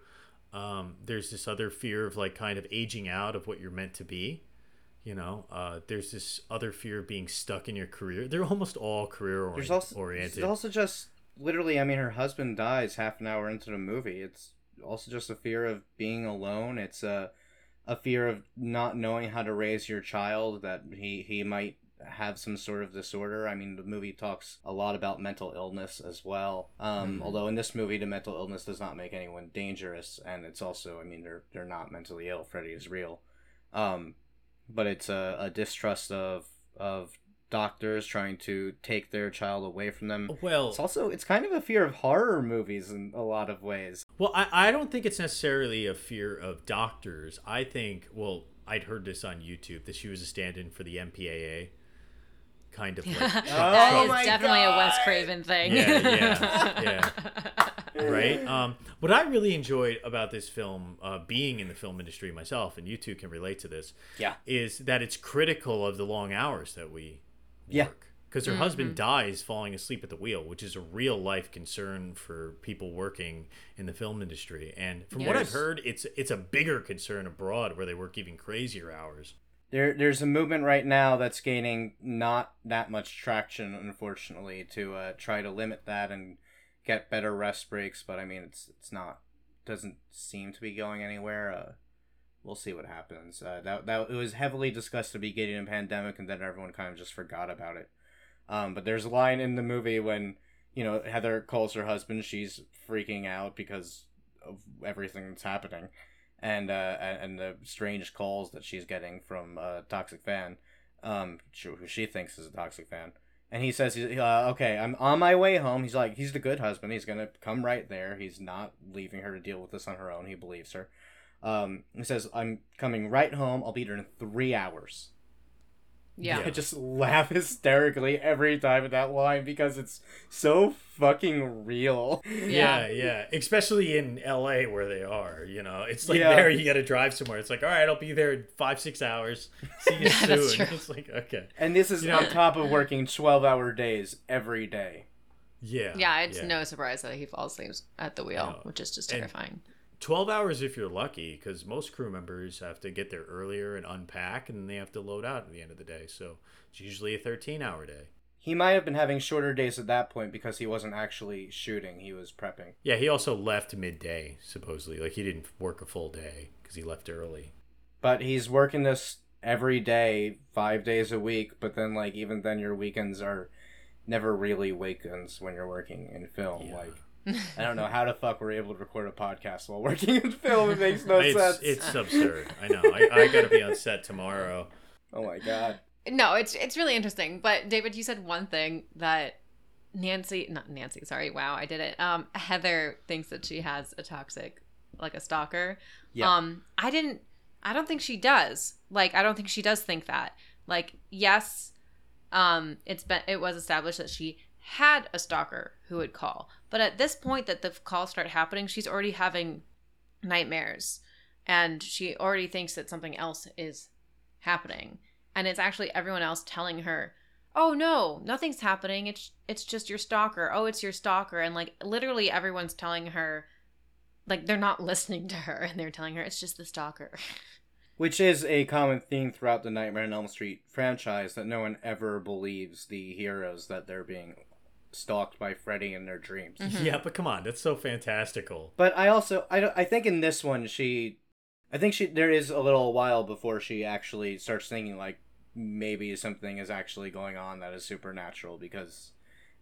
S1: Um, there's this other fear of like kind of aging out of what you're meant to be. You know, uh, there's this other fear of being stuck in your career. They're almost all career
S3: There's also
S1: oriented.
S3: It's also just literally. I mean, her husband dies half an hour into the movie. It's also just a fear of being alone. It's a a fear of not knowing how to raise your child. That he he might have some sort of disorder. I mean, the movie talks a lot about mental illness as well. Um,
S1: Mhm.
S3: Although in this movie, the mental illness does not make anyone dangerous, and it's also, I mean, they're they're not mentally ill. Freddy is real. Um, but it's a, a distrust of of doctors trying to take their child away from them.
S1: well,
S3: It's also it's kind of a fear of horror movies in a lot of ways.
S1: Well, I, I don't think it's necessarily a fear of doctors. I think, well, I'd heard this on YouTube that she was a stand in for the MPAA. Kind of like.
S2: that
S3: Oh
S2: is
S3: my
S2: definitely a Wes Craven thing.
S1: Yeah, yeah, yeah. right? Um, what I really enjoyed about this film, uh, being in the film industry myself, and you two can relate to this,
S3: Yeah.
S1: is that it's critical of the long hours that we work.
S3: Yeah.
S1: Because her husband dies falling asleep at the wheel, which is a real life concern for people working in the film industry. And from what I've heard, it's it's a bigger concern abroad where they work even crazier hours.
S3: There there's a movement right now that's gaining not that much traction, unfortunately, to uh, try to limit that and get better rest breaks. But I mean, it's it's not doesn't seem to be going anywhere. Uh, we'll see what happens. Uh, that that it was heavily discussed at the beginning of the pandemic, and then everyone kind of just forgot about it. Um, but there's a line in the movie when you know Heather calls her husband, she's freaking out because of everything that's happening, and uh, and the strange calls that she's getting from a toxic fan, um, who she thinks is a toxic fan. And he says, uh, "Okay, I'm on my way home." He's like, he's the good husband. He's gonna come right there. He's not leaving her to deal with this on her own. He believes her. Um, he says, "I'm coming right home. I'll be there in three hours."
S2: Yeah.
S3: I just laugh hysterically every time at that line because it's so fucking real.
S1: Yeah, yeah. Especially in LA where they are, you know. It's like
S3: Yeah.
S1: there you gotta drive somewhere. It's like, all right, I'll be there in five, six hours. See you
S2: Yeah, that's
S1: soon.
S2: true.
S1: It's like, okay.
S3: And this is
S1: You know-
S3: on top of working 12 hour days every day.
S1: Yeah.
S2: Yeah, it's no surprise that he falls asleep at the wheel,
S1: know.
S2: which is just
S1: And-
S2: terrifying.
S1: 12 hours if you're lucky, because most crew members have to get there earlier and unpack, and then they have to load out at the end of the day. So it's usually a 13 hour day.
S3: He might have been having shorter days at that point because he wasn't actually shooting, he was prepping.
S1: Yeah, he also left midday, supposedly. Like, he didn't work a full day because he left early.
S3: But he's working this every day, five days a week, but then, like, even then, your weekends are never really weekends when you're working in film.
S1: Yeah.
S3: Like, I don't know how the fuck we're able to record a podcast while working in film. It makes no
S1: it's,
S3: sense.
S1: it's absurd. I know. I, I gotta be on set tomorrow.
S3: Oh my god.
S2: No, it's it's really interesting. But David, you said one thing that Nancy, not Nancy, sorry, wow, I did it. Um, Heather thinks that she has a toxic, like a stalker.
S3: Yeah.
S2: Um, I didn't. I don't think she does. Like, I don't think she does think that. Like, yes, um, it's been it was established that she had a stalker who would call, but at this point that the calls start happening, she's already having nightmares, and she already thinks that something else is happening, and it's actually everyone else telling her, "Oh no, nothing's happening. It's it's just your stalker. Oh, it's your stalker," and like literally everyone's telling her like they're not listening to her and they're telling her it's just the stalker.
S3: Which is a common theme throughout the Nightmare on Elm Street franchise that no one ever believes the heroes that they're being stalked by Freddy in their dreams.
S2: Mhm.
S1: Yeah, but come on, that's so fantastical.
S3: But I also I, I think in this one she I think she there is a little while before she actually starts thinking like maybe something is actually going on that is supernatural because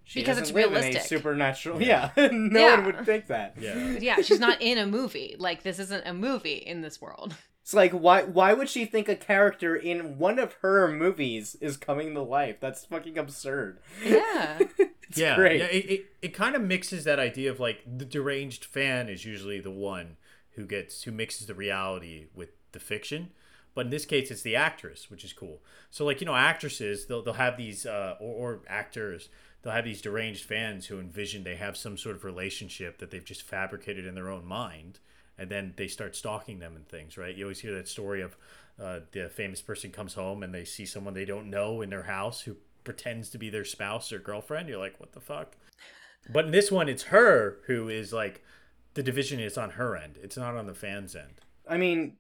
S3: she
S2: Because it's
S3: live in a
S2: realistic.
S3: supernatural yeah,
S1: Yeah.
S3: no
S2: Yeah.
S3: one would think that
S1: Yeah.
S2: yeah, she's not in a movie. Like this isn't a movie in this world.
S3: It's like why why would she think a character in one of her movies is coming to life? That's fucking absurd.
S2: Yeah.
S3: It's
S1: yeah,
S3: great.
S1: yeah. It, it, it kind of mixes that idea of like the deranged fan is usually the one who gets who mixes the reality with the fiction. But in this case, it's the actress, which is cool. So, like you know, actresses they'll they'll have these uh, or, or actors they'll have these deranged fans who envision they have some sort of relationship that they've just fabricated in their own mind, and then they start stalking them and things. Right? You always hear that story of uh, the famous person comes home and they see someone they don't know in their house who pretends to be their spouse or girlfriend. You're like, what the fuck? But in this one, it's her who is like, the division is on her end. It's not on the fans' end.
S3: I mean,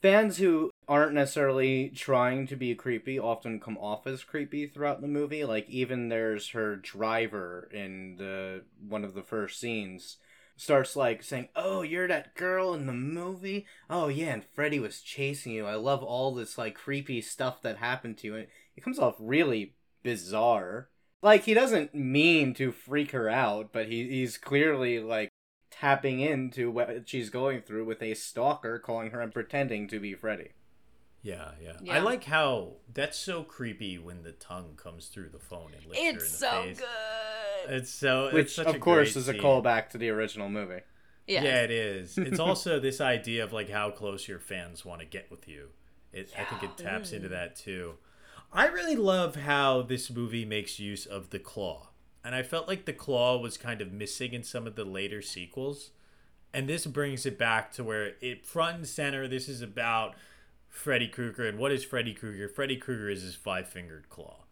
S3: fans who aren't necessarily trying to be creepy often come off as creepy throughout the movie. Like even there's her driver in the one of the first scenes starts like saying, "Oh, you're that girl in the movie? Oh yeah, and Freddy was chasing you. I love all this like creepy stuff that happened to you." And it comes off really bizarre. Like he doesn't mean to freak her out, but he he's clearly like tapping into what she's going through with a stalker calling her and pretending to be Freddy.
S1: Yeah, yeah,
S2: Yeah.
S1: I like how that's so creepy when the tongue comes through the phone and licks her in the face.
S2: it's so
S1: face.
S2: good.
S1: It's so, it's
S3: Which,
S1: such
S3: of
S1: a
S3: course,
S1: great
S3: is a
S1: scene.
S3: callback to the original movie.
S2: Yes.
S1: Yeah, it is. It's also this idea of like how close your fans want to get with you. It, I think it taps into that too. I really love how this movie makes use of the claw. And I felt like the claw was kind of missing in some of the later sequels. And this brings it back to where it front and center this is about Freddy Krueger and what is Freddy Krueger? Freddy Krueger is his five-fingered claw,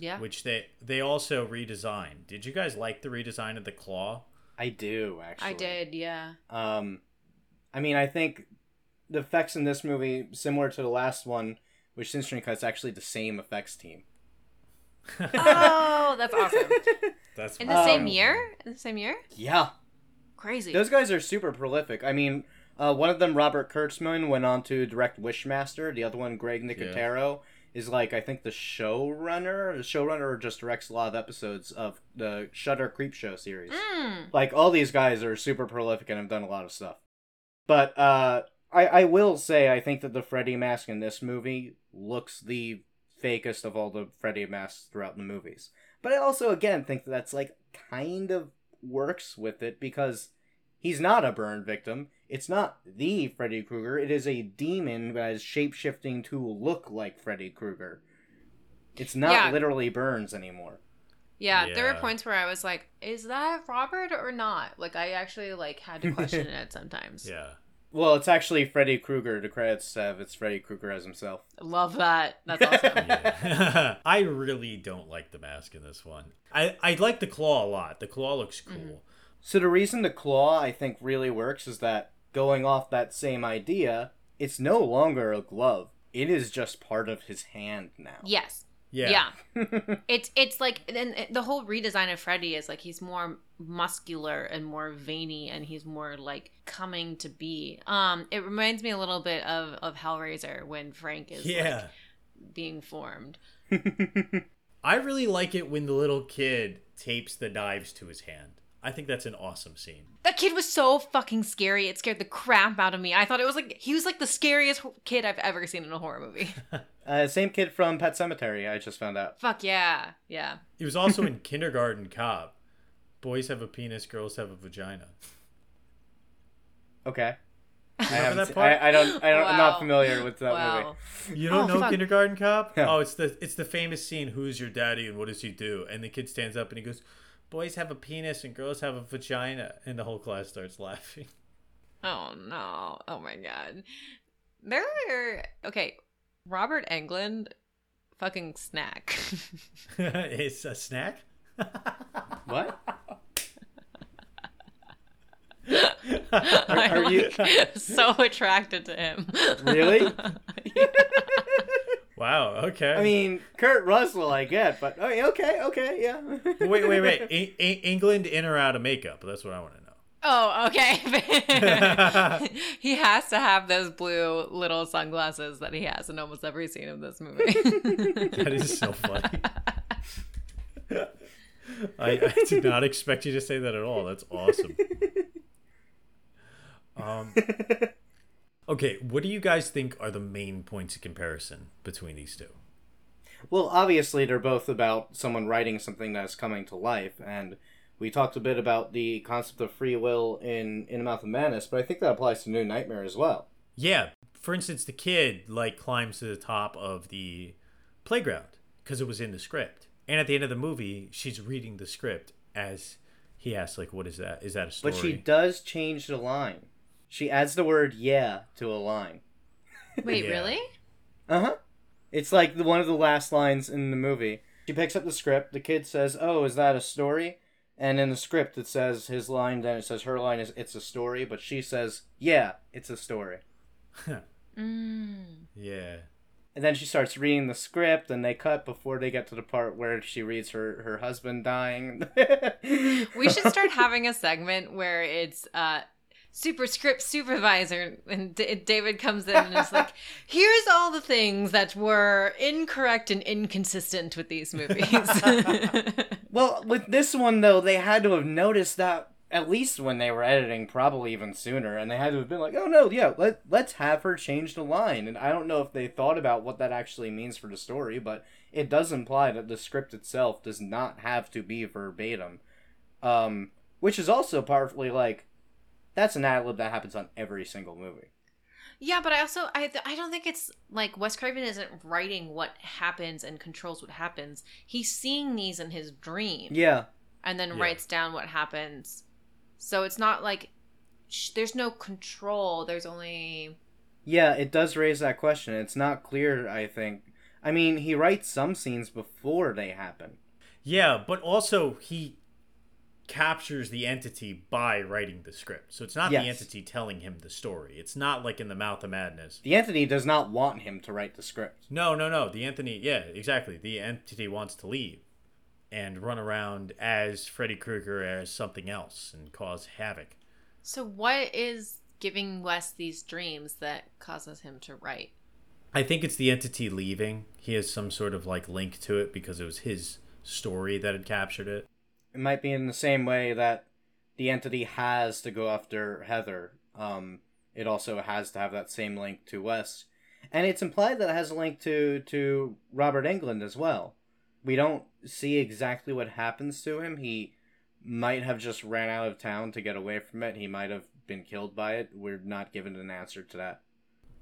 S2: Yeah.
S1: which they they also redesigned. Did you guys like the redesign of the claw?
S3: I do actually.
S2: I did, yeah.
S3: Um, I mean, I think the effects in this movie, similar to the last one, which Sin Stream Cut's actually the same effects team.
S2: oh, that's awesome.
S1: That's
S2: In the same
S3: Um,
S2: year? In the same year?
S3: Yeah,
S2: Crazy.
S3: those guys are super prolific. I mean, uh, one of them, Robert Kurtzman, went on to direct Wishmaster. The other one, Greg Nicotero, is like I think the showrunner. The showrunner just directs a lot of episodes of the Shudder Creepshow series.
S2: Mm.
S3: Like all these guys are super prolific and have done a lot of stuff. But uh, I I will say I think that the Freddy mask in this movie looks the fakest of all the Freddy masks throughout the movies. But I also again think that that's like kind of works with it because he's not a burn victim. It's not the Freddy Krueger. It is a demon that is shape shifting to look like Freddy Krueger. It's not
S2: Yeah.
S3: literally Burns anymore.
S2: Yeah, there were points where I was like, is that Robert or not? Like I actually like had to question it sometimes.
S1: yeah.
S3: Well, it's actually Freddy Krueger. The credits have it's Freddy Krueger as himself.
S2: Love that. That's awesome.
S1: Yeah. I really don't like the mask in this one. I I like the claw a lot. The claw looks cool.
S2: Mm-hmm.
S3: So the reason the claw I think really works is that going off that same idea, it's no longer a glove. It is just part of his hand now.
S2: yes.
S1: Yeah.
S2: Yeah. It's it's like and it- the whole redesign of Freddy is like he's more muscular and more veiny and he's more like coming to be. Um it reminds me a little bit of of Hellraiser when Frank is
S1: Yeah.
S2: like being formed.
S1: I really like it when the little kid tapes the knives to his hand. I think that's an awesome scene.
S2: That kid was so fucking scary. It scared the crap out of me. I thought it was like he was like the scariest kid I've ever seen in a horror movie.
S3: uh, same kid from Pet Sematary. I just found out.
S2: Fuck yeah. Yeah.
S1: He was also in Kindergarten Cop. Boys have a penis, girls have a vagina.
S3: Okay. I haven't.
S1: that
S3: se-
S1: part?
S3: I, I don't. I don't. I'm not familiar with that
S2: wow.
S3: movie.
S1: You don't
S2: Oh,
S1: know
S2: fuck.
S1: Kindergarten Cop?
S3: Yeah.
S1: Oh, it's the it's the famous scene. Who's your daddy and what does he do? And the kid stands up and he goes, "Boys have a penis and girls have a vagina," and the whole class starts laughing.
S2: Oh no. Oh my god. There are okay. Robert Englund fucking snack.
S1: it's a snack.
S3: What?
S2: I
S3: are
S2: am
S3: you-
S2: so attracted to him.
S3: Really?
S1: Wow. Okay.
S3: I mean, Kurt Russell, I get, but oh, okay, okay, yeah.
S1: wait, wait, wait. E- E- Englund in or out of makeup? That's what I want to know.
S2: Oh, okay. he has to have those blue little sunglasses that he has in almost every scene of this movie.
S1: That is so funny. I, I did not expect you to say that at all. That's awesome. Um, okay, what do you guys think are the main points of comparison between these two?
S3: Well, obviously, they're both about someone writing something that's coming to life, and we talked a bit about the concept of free will in In the Mouth of Madness, but I think that applies to New Nightmare as well.
S1: Yeah, for instance, the kid like climbs to the top of the playground because it was in the script, and at the end of the movie, she's reading the script as he asks, like, "What is that? Is that a story?"
S3: But she does change the line. She adds the word "yeah" to a line.
S2: Wait,
S1: Yeah.
S2: really?
S3: Uh huh. It's like the, one of the last lines in the movie. She picks up the script. The kid says, "Oh, is that a story?" And in the script, it says his line. Then it says her line is, "It's a story," but she says, "Yeah, it's a story."
S2: Mm.
S1: yeah.
S3: And then she starts reading the script, and they cut before they get to the part where she reads her her husband dying.
S2: We should start having a segment where it's uh superscript supervisor and D- David comes in and is like, "Here's all the things that were incorrect and inconsistent with these movies."
S3: Well, with this one though, they had to have noticed that at least when they were editing, probably even sooner, and they had to have been like, "Oh no, yeah, let let's have her change the line." And I don't know if they thought about what that actually means for the story, but it does imply that the script itself does not have to be verbatim, um, which is also partly like that's an ad lib that happens on every single movie.
S2: Yeah, but I also I I don't think it's like Wes Craven isn't writing what happens and controls what happens. He's seeing these in his dream
S3: Yeah,
S2: and then
S1: Yeah.
S2: writes down what happens. So it's not like sh- there's no control. There's only
S3: yeah, it does raise that question. It's not clear. I think. I mean, he writes some scenes before they happen.
S1: Yeah, but also he captures the entity by writing the script. So it's not
S3: Yes.
S1: the entity telling him the story. It's not like in the Mouth of Madness.
S3: The entity does not want him to write the script.
S1: No, no, no. The entity, yeah, exactly. The entity wants to leave and run around as Freddy Krueger as something else and cause havoc.
S2: So what is giving Wes these dreams that causes him to write?
S1: I think it's the entity leaving. He has some sort of like link to it because it was his story that had captured it.
S3: It might be in the same way that the entity has to go after Heather. Um, it also has to have that same link to Wes, and it's implied that it has a link to to Robert Englund as well. We don't see exactly what happens to him. He might have just ran out of town to get away from it. He might have been killed by it. We're not given an answer to that.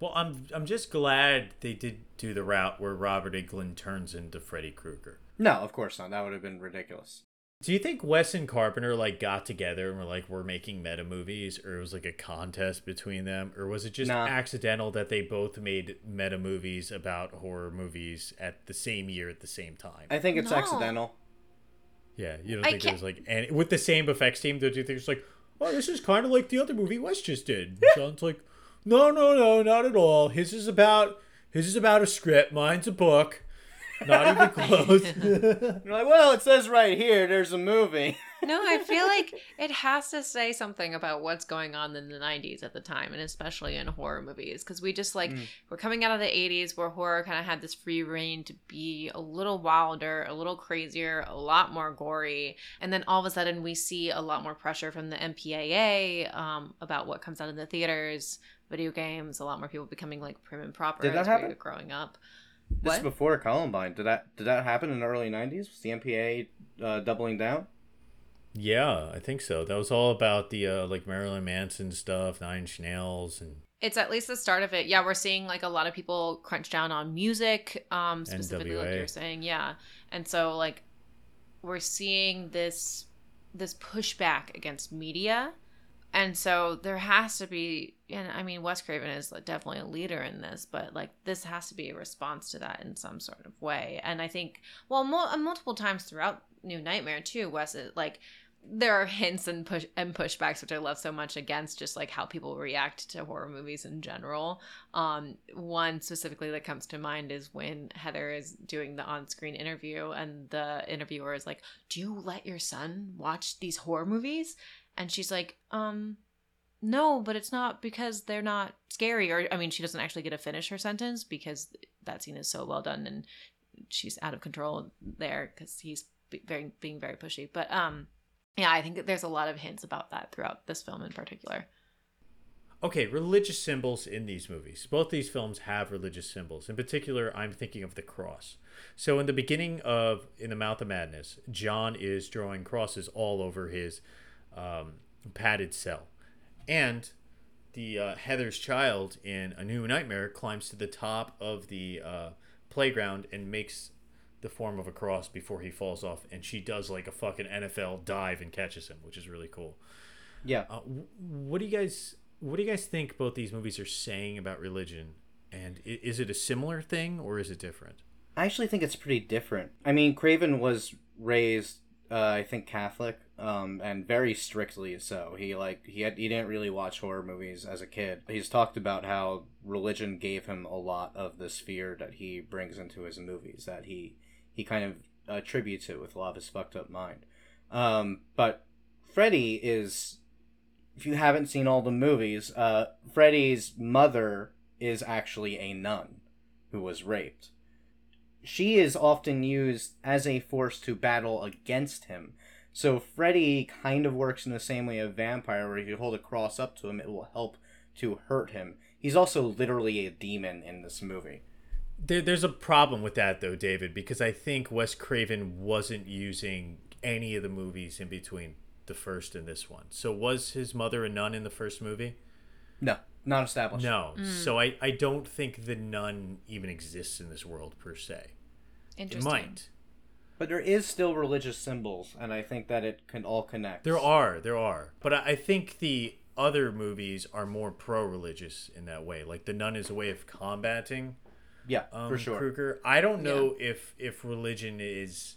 S1: Well, I'm I'm just glad they did do the route where Robert Englund turns into Freddy Krueger.
S3: No, of course not. That would have been ridiculous.
S1: Do you think Wes and Carpenter like got together and were like, "We're making meta movies," or it was like a contest between them, or was it just
S3: Nah.
S1: accidental that they both made meta movies about horror movies at the same year at the same time?
S3: I think it's
S2: No.
S3: accidental.
S1: yeah, you don't
S2: I
S1: think there
S2: can't-
S1: was like, and with the same effects team, don't you think it's like, "Oh, this is kind of like the other movie Wes just did"? Sounds like, no, no, no, not at all. His is about his is about a script. Mine's a book. Not even close.
S3: You're like, well, it says right here. There's a movie.
S2: No, I feel like it has to say something about what's going on in the 90s at the time, and especially in horror movies. Because we just like,
S3: Mm.
S2: we're coming out of the 80s where horror kind of had this free reign to be a little wilder, a little crazier, a lot more gory. And then all of a sudden, we see a lot more pressure from the MPAA um, about what comes out in the theaters, video games, a lot more people becoming like prim and proper
S3: Did that
S2: as we
S3: happen?
S2: were growing up.
S3: This is before Columbine. Did that did that happen in the early '90s? Was the MPA uh, doubling down?
S1: Yeah, I think so. That was all about the uh, like Marilyn Manson stuff, Nine Inch Nails, and
S2: It's at least the start of it. Yeah, we're seeing like a lot of people crunch down on music, um, specifically like you're saying, yeah. And so like we're seeing this this pushback against media. And so there has to be and I mean Wes Craven is definitely a leader in this, but like this has to be a response to that in some sort of way. And I think well mul- multiple times throughout New Nightmare too, Wes is like there are hints and push and pushbacks which I love so much against just like how people react to horror movies in general. Um, one specifically that comes to mind is when Heather is doing the on-screen interview and the interviewer is like, "Do you let your son watch these horror movies?" And she's like, "Um, no, but it's not because they're not scary." Or I mean, she doesn't actually get to finish her sentence because that scene is so well done and she's out of control there because he's very being very pushy. But um, yeah, I think that there's a lot of hints about that throughout this film in particular.
S1: Okay, religious symbols in these movies. Both these films have religious symbols. In particular, I'm thinking of the cross. So in the beginning of In the Mouth of Madness, John is drawing crosses all over his um, padded cell. And the uh, Heather's child in A New Nightmare climbs to the top of the uh, playground and makes the form of a cross before he falls off. And she does like a fucking NFL dive and catches him, which is really cool.
S3: Yeah.
S1: Uh, what do you guys what do you guys think both these movies are saying about religion? And is it a similar thing or is it different?
S3: I actually think it's pretty different. I mean, Craven was raised, uh, I think, Catholic, um, and very strictly so. He like he had he didn't really watch horror movies as a kid. He's talked about how religion gave him a lot of this fear that he brings into his movies that he he kind of attributes it with a lot of his fucked up mind. Um, but Freddy is, if you haven't seen all the movies, uh, Freddy's mother is actually a nun who was raped she is often used as a force to battle against him. So Freddy kind of works in the same way a vampire, where if you hold a cross up to him, it will help to hurt him. He's also literally a demon in this movie.
S1: There, there's a problem with that though, David, because I think Wes Craven wasn't using any of the movies in between the first and this one. So was his mother a nun in the first movie?
S3: No, not established.
S1: No. Mm. So I, I don't think the nun even exists in this world per se.
S2: Interesting.
S1: It might.
S3: But there is still religious symbols, and I think that it can all connect.
S1: There are, there are. But I I think the other movies are more pro religious in that way. Like the nun is a way of combating
S3: Yeah,
S1: um,
S3: for sure.
S1: Krueger. I don't know if if religion is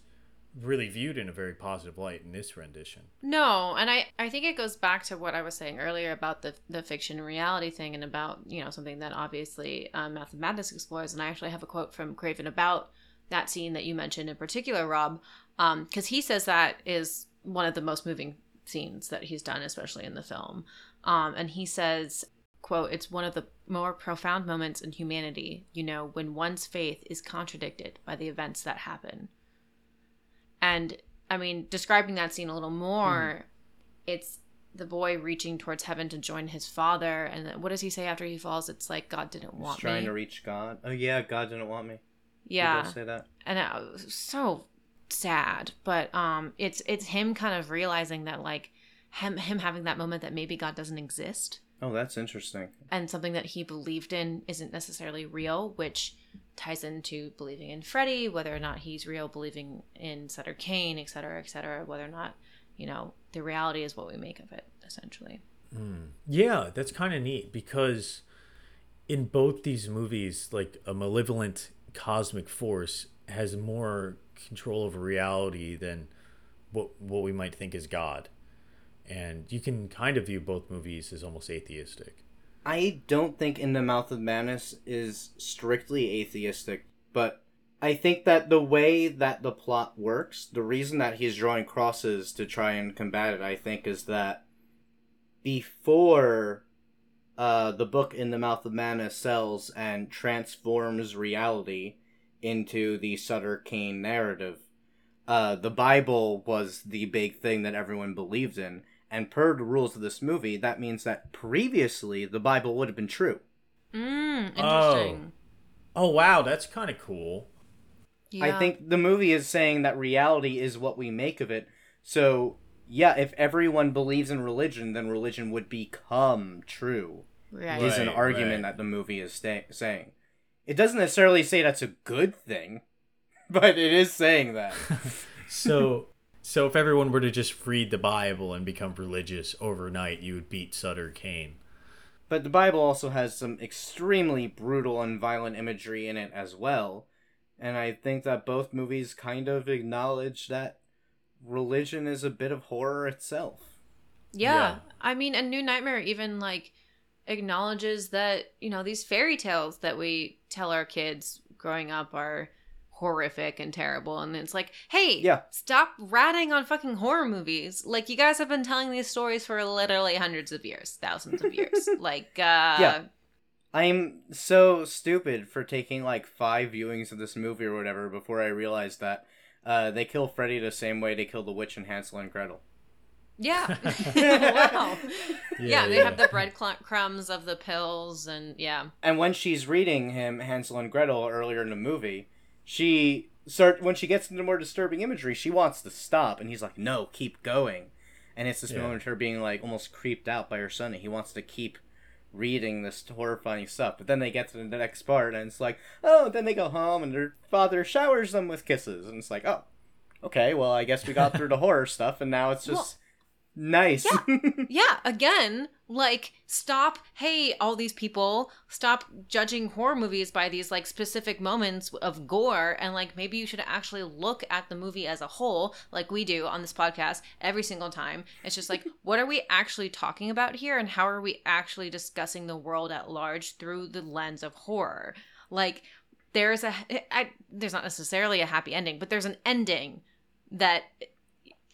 S1: really viewed in a very positive light in this rendition.
S2: No, and I, I think it goes back to what I was saying earlier about the the fiction and reality thing, and about you know something that obviously um, Mouth of Madness explores. And I actually have a quote from Craven about that scene that you mentioned in particular, Rob, because um, he says that is one of the most moving scenes that he's done, especially in the film. Um, and he says, quote, it's one of the more profound moments in humanity, you know, when one's faith is contradicted by the events that happen. And I mean, describing that scene a little more, mm. it's the boy reaching towards heaven to join his father. And what does he say after he falls? It's like, God didn't want
S3: He's trying
S2: me.
S3: to reach God. Oh, yeah, God didn't want me.
S2: Yeah.
S3: say that.
S2: And it was so sad. But um, it's it's him kind of realizing that, like, him, him having that moment that maybe God doesn't exist.
S3: Oh, that's interesting.
S2: And something that he believed in isn't necessarily real, which ties into believing in Freddy, whether or not he's real, believing in Sutter Kane, et cetera, et cetera, whether or not, you know, the reality is what we make of it, essentially.
S1: Mm. Yeah, that's kind of neat because in both these movies, like a malevolent cosmic force has more control over reality than what what we might think is God and you can kind of view both movies as almost atheistic.
S3: I don't think In the Mouth of Madness is strictly atheistic, but I think that the way that the plot works, the reason that he's drawing crosses to try and combat it, I think, is that before uh, the book In the Mouth of Madness sells and transforms reality into the Sutter Kane narrative, uh, the Bible was the big thing that everyone believed in. And per the rules of this movie, that means that previously the Bible would have been true.
S2: Mm, interesting.
S1: Oh, oh wow, that's kind of cool.
S3: Yeah. I think the movie is saying that reality is what we make of it. So, yeah, if everyone believes in religion, then religion would become true. Right. Is an argument right. that the movie is sta- saying. It doesn't necessarily say that's a good thing, but it is saying that.
S1: so so if everyone were to just read the Bible and become religious overnight, you would beat Sutter Kane.
S3: But the Bible also has some extremely brutal and violent imagery in it as well. And I think that both movies kind of acknowledge that religion is a bit of horror itself.
S2: Yeah. yeah. I mean, a New Nightmare even like acknowledges that, you know, these fairy tales that we tell our kids growing up are horrific and terrible. And it's like hey
S3: yeah.
S2: stop ratting on fucking horror movies. Like you guys have been telling these stories for literally hundreds of years thousands of years. Like uh
S3: yeah. I'm so stupid for taking like five viewings of this movie or whatever before i realized that uh they kill freddy the same way they kill the witch in hansel and gretel
S2: yeah. wow. Yeah, yeah they yeah. have the breadcrumbs of the pills and yeah.
S3: And when she's reading him Hansel and Gretel earlier in the movie, she start when she gets into more disturbing imagery, she wants to stop, and he's like, "No, keep going." And it's this yeah. moment of her being like almost creeped out by her son, and he wants to keep reading this horrifying stuff. But then they get to the next part, and it's like, oh, then they go home, and their father showers them with kisses, and it's like, oh, okay, well, I guess we got through the horror stuff, and now it's just. Nice.
S2: Yeah. yeah. Again, like, stop. Hey, all these people, stop judging horror movies by these, like, specific moments of gore. And, like, maybe you should actually look at the movie as a whole, like we do on this podcast every single time. It's just like, what are we actually talking about here? And how are we actually discussing the world at large through the lens of horror? Like, there's a, I, there's not necessarily a happy ending, but there's an ending that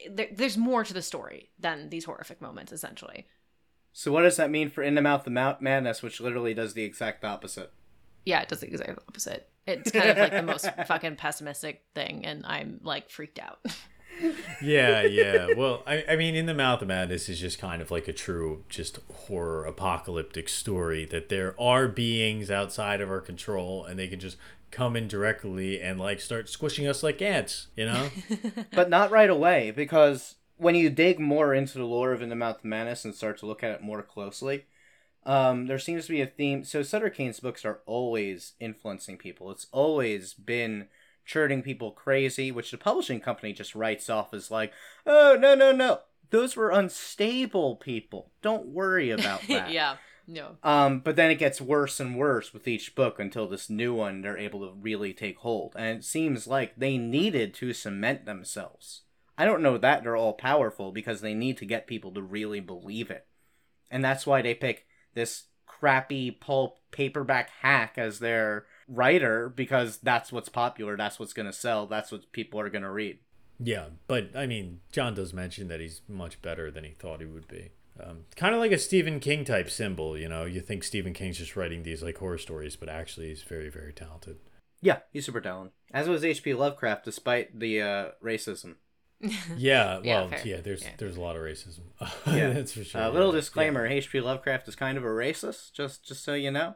S2: there, there's more to the story than these horrific moments, essentially.
S3: So what does that mean for In the Mouth of Madness, which literally does the exact opposite?
S2: Yeah, it does the exact opposite. It's kind of like the most fucking pessimistic thing, and I'm like freaked out.
S1: yeah, yeah. Well, I, I mean, In the Mouth of Madness is just kind of like a true, just horror apocalyptic story that there are beings outside of our control, and they can just come in directly and like start squishing us like ants, you know?
S3: but not right away because when you dig more into the lore of In the Mouth of Madness and start to look at it more closely, um, there seems to be a theme. So Sutter Kane's books are always influencing people. It's always been churning people crazy, which the publishing company just writes off as like, oh no no no, those were unstable people. Don't worry about that.
S2: yeah. No.
S3: Um, but then it gets worse and worse with each book until this new one they're able to really take hold. And it seems like they needed to cement themselves. I don't know that they're all powerful because they need to get people to really believe it. And that's why they pick this crappy pulp paperback hack as their writer because that's what's popular, that's what's going to sell, that's what people are going to read.
S1: Yeah, but I mean, John does mention that he's much better than he thought he would be. Um, kind of like a Stephen King type symbol, you know. You think Stephen King's just writing these like horror stories, but actually he's very, very talented.
S3: Yeah, he's super talented. As was H.P. Lovecraft, despite the uh, racism.
S1: Yeah,
S2: Yeah,
S1: well,
S2: fair.
S1: yeah, there's
S2: Yeah.
S1: there's a lot of racism.
S3: Yeah.
S1: that's for sure.
S3: A
S1: yeah.
S3: little
S1: Yeah.
S3: disclaimer: H.P. Lovecraft is kind of a racist. Just, just so you know.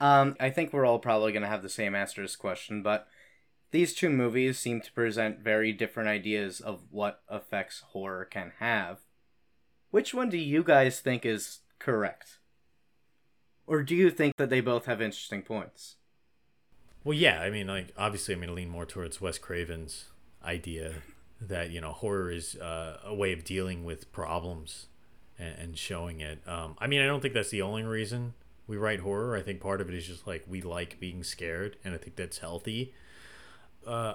S3: Um, I think we're all probably gonna have the same answer to this question, but these two movies seem to present very different ideas of what effects horror can have. Which one do you guys think is correct? Or do you think that they both have interesting points?
S1: Well, yeah, I mean, like obviously, I'm going to lean more towards Wes Craven's idea that you know horror is uh, a way of dealing with problems and, and showing it. Um, I mean, I don't think that's the only reason we write horror. I think part of it is just like we like being scared, and I think that's healthy. Uh,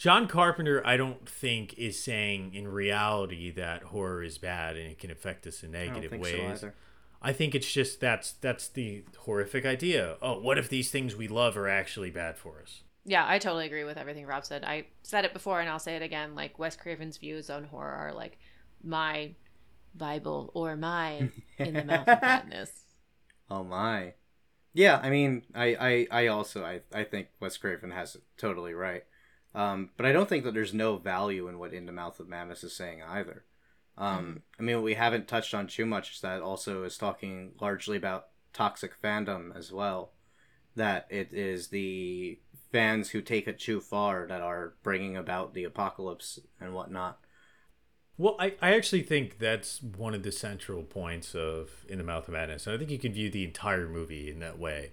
S1: John Carpenter, I don't think is saying in reality that horror is bad and it can affect us in
S3: I don't
S1: negative
S3: think
S1: ways.
S3: either.
S1: I think it's just that's that's the horrific idea. Oh, what if these things we love are actually bad for us?
S2: Yeah, I totally agree with everything Rob said. I said it before and I'll say it again. Like Wes Craven's views on horror are like my Bible or my in the mouth of madness.
S3: Oh my. Yeah, I mean, I, I, I also I, I think Wes Craven has it totally right. Um, but I don't think that there's no value in what In the Mouth of Madness is saying either. Um, I mean, what we haven't touched on too much is that also is talking largely about toxic fandom as well. That it is the fans who take it too far that are bringing about the apocalypse and whatnot.
S1: Well, I, I actually think that's one of the central points of In the Mouth of Madness. And I think you can view the entire movie in that way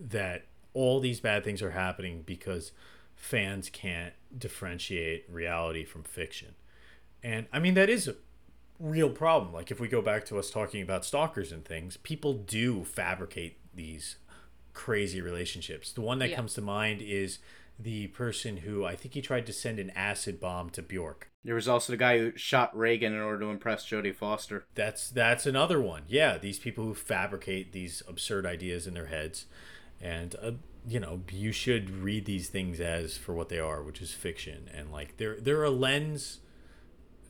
S1: that all these bad things are happening because fans can't differentiate reality from fiction. And I mean, that is a real problem. Like, if we go back to us talking about stalkers and things, people do fabricate these crazy relationships. The one that
S2: Yeah.
S1: comes to mind is the person who I think he tried to send an acid bomb to Bjork.
S3: There was also the guy who shot Reagan in order to impress Jodie Foster.
S1: That's that's another one. Yeah, these people who fabricate these absurd ideas in their heads, and uh, you know, you should read these things as for what they are, which is fiction, and like they're they're a lens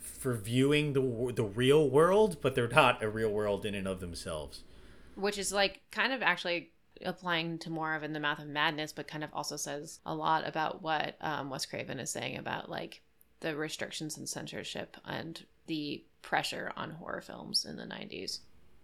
S1: for viewing the the real world, but they're not a real world in and of themselves.
S2: Which is like kind of actually applying to more of in the mouth of madness, but kind of also says a lot about what um, Wes Craven is saying about like the restrictions and censorship and the pressure on horror films in the 90s.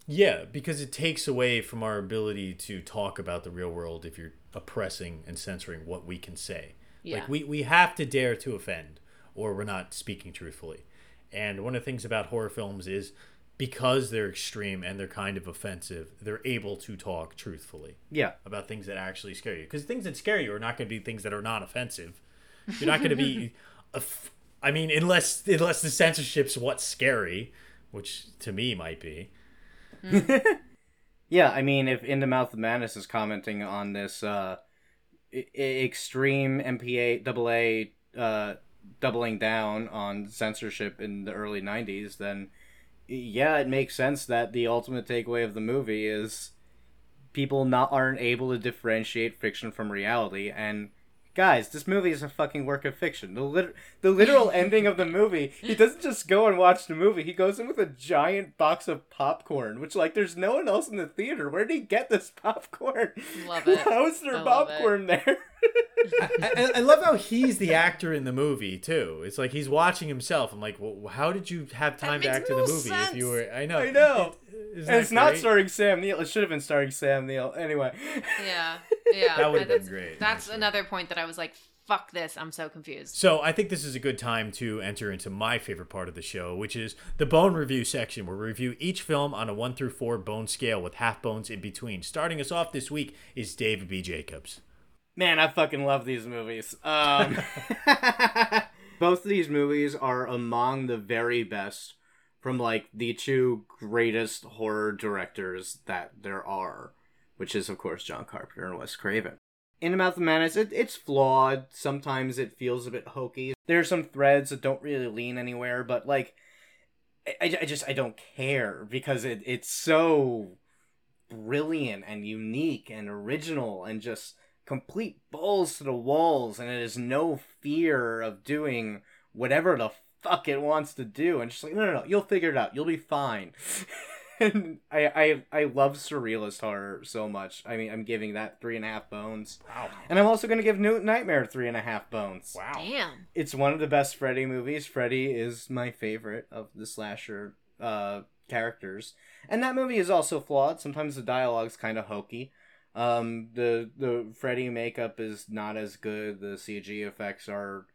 S1: Yeah, because it takes away from our ability to talk about the real world if you're oppressing and censoring what we can say.
S2: Yeah.
S1: Like we, we have to dare to offend or we're not speaking truthfully. And one of the things about horror films is because they're extreme and they're kind of offensive, they're able to talk truthfully
S3: Yeah,
S1: about things that actually scare you. Because things that scare you are not going to be things that are not offensive. You're not going to be, aff- I mean, unless unless the censorship's what's scary, which to me might be.
S3: Yeah, I mean, if In the Mouth of Madness is commenting on this uh, I- extreme MPA AA uh, doubling down on censorship in the early '90s, then yeah, it makes sense that the ultimate takeaway of the movie is people not aren't able to differentiate fiction from reality and. Guys, this movie is a fucking work of fiction. The lit- the literal ending of the movie, he doesn't just go and watch the movie. He goes in with a giant box of popcorn, which like there's no one else in the theater. Where did he get this popcorn?
S2: Love it.
S3: How is there
S2: I
S3: popcorn there?
S1: I, I, I love how he's the actor in the movie too. It's like he's watching himself. I'm like, well, how did you have time to
S2: makes
S1: act in the movie if you were? I know,
S3: I know.
S1: It- isn't
S3: and it's
S1: that
S3: not starring Sam Neill. It should have been starring Sam Neill. Anyway.
S2: Yeah. Yeah.
S1: That would've been
S2: that's,
S1: great,
S2: That's
S1: actually.
S2: another point that I was like, fuck this. I'm so confused.
S1: So I think this is a good time to enter into my favorite part of the show, which is the bone review section, where we review each film on a one through four bone scale with half bones in between. Starting us off this week is David B. Jacobs.
S3: Man, I fucking love these movies. Um, both of these movies are among the very best from like the two greatest horror directors that there are, which is of course John Carpenter and Wes Craven. In the Mouth of Madness, it, it's flawed. Sometimes it feels a bit hokey. There are some threads that don't really lean anywhere, but like, I, I just I don't care because it it's so brilliant and unique and original and just complete balls to the walls, and it has no fear of doing whatever the fuck it wants to do, and just like no no no, you'll figure it out. You'll be fine. and I, I I love surrealist horror so much. I mean, I'm giving that three and a half bones.
S1: Wow.
S3: And I'm also going to give New Nightmare three and a half bones.
S1: Wow.
S2: Damn.
S3: It's one of the best Freddy movies. Freddy is my favorite of the slasher uh, characters. And that movie is also flawed. Sometimes the dialogue's kind of hokey. Um, the the Freddy makeup is not as good. The CG effects are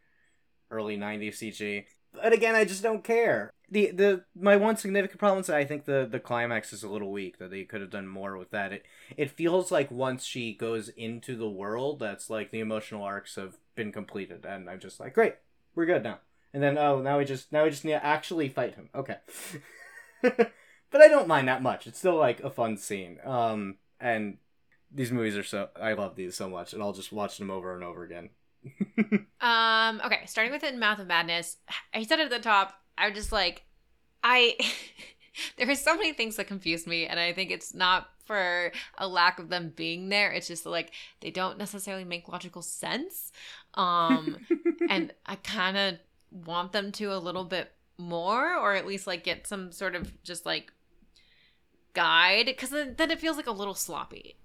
S3: early 90s CG. But again, I just don't care. The the my one significant problem is that I think the the climax is a little weak. That they could have done more with that. It it feels like once she goes into the world, that's like the emotional arcs have been completed, and I'm just like, great, we're good now. And then oh, now we just now we just need to actually fight him. Okay. but I don't mind that much. It's still like a fun scene. Um, and these movies are so I love these so much, and I'll just watch them over and over again.
S2: Um, okay, starting with it, Mouth of Madness. I said it at the top. I was just like, I. there are so many things that confuse me, and I think it's not for a lack of them being there. It's just like they don't necessarily make logical sense. Um, and I kind of want them to a little bit more, or at least like get some sort of just like guide, because then, then it feels like a little sloppy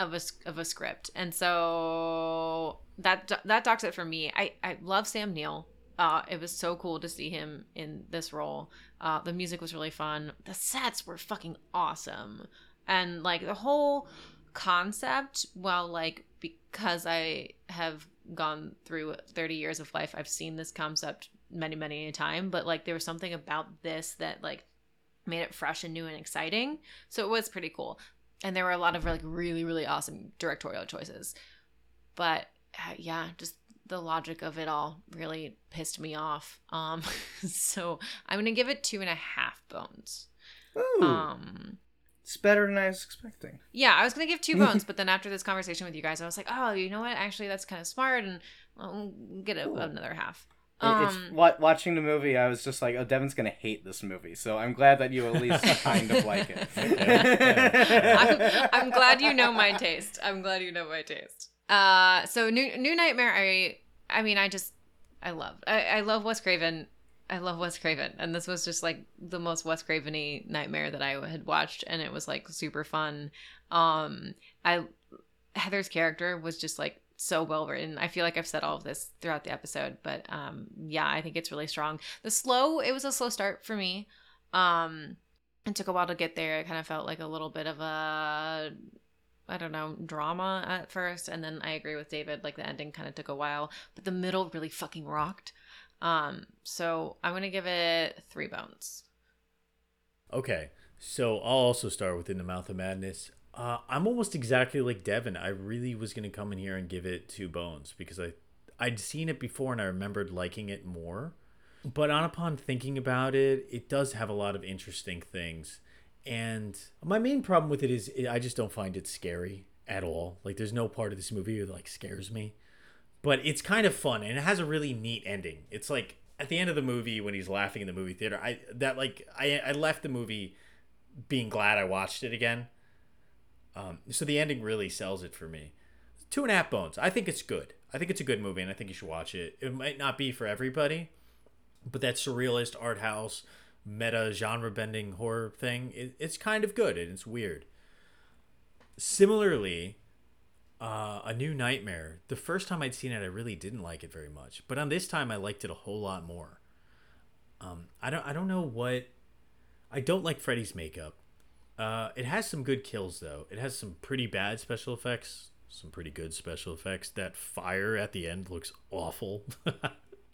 S2: of a of a script, and so that that docks it for me. I I love Sam Neill. Uh, it was so cool to see him in this role. Uh, the music was really fun. The sets were fucking awesome, and like the whole concept. Well, like because I have gone through 30 years of life, I've seen this concept many many a time. But like there was something about this that like made it fresh and new and exciting. So it was pretty cool and there were a lot of like really really awesome directorial choices. But uh, yeah just the logic of it all really pissed me off. Um so i'm gonna give it two and a half bones.
S3: Ooh,
S2: um
S3: it's better than I was expecting.
S2: yeah i was gonna give two bones but then after this conversation with you guys i was like oh you know what? Actually that's kind of smart and i'll get a, another half
S3: It- it's
S2: um
S3: watching the movie. I was just like, "Oh, Devin's gonna hate this movie." So I'm glad that you at least kind of like it.
S2: I'm, I'm glad you know my taste. I'm glad you know my taste. Uh, so new New Nightmare. I I mean, I just I love I, I love Wes Craven. I love Wes Craven, and this was just like the most Wes Craveny nightmare that I had watched, and it was like super fun. Um, I Heather's character was just like so well written. I feel like I've said all of this throughout the episode, but um, yeah, I think it's really strong. The slow, it was a slow start for me. Um, it took a while to get there. It kind of felt like a little bit of a I don't know, drama at first, and then I agree with David, like the ending kind of took a while, but the middle really fucking rocked. Um, so I'm gonna give it three bones.
S1: Okay, so I'll also start with In the Mouth of Madness. Uh, I'm almost exactly like Devin. I really was gonna come in here and give it two bones because I I'd seen it before and I remembered liking it more. But on upon thinking about it, it does have a lot of interesting things. And my main problem with it is I just don't find it scary at all. Like there's no part of this movie that like scares me. But it's kind of fun and it has a really neat ending. It's like at the end of the movie when he's laughing in the movie theater, I that like I I left the movie being glad I watched it again. Um, so the ending really sells it for me. Two and a half bones. I think it's good. I think it's a good movie, and I think you should watch it. It might not be for everybody, but that surrealist art house, meta genre bending horror thing, it, it's kind of good and it's weird. Similarly, uh, a new nightmare. The first time I'd seen it, I really didn't like it very much, but on this time, I liked it a whole lot more. Um, I don't. I don't know what. I don't like Freddy's makeup. Uh, it has some good kills though. It has some pretty bad special effects, some pretty good special effects. That fire at the end looks awful.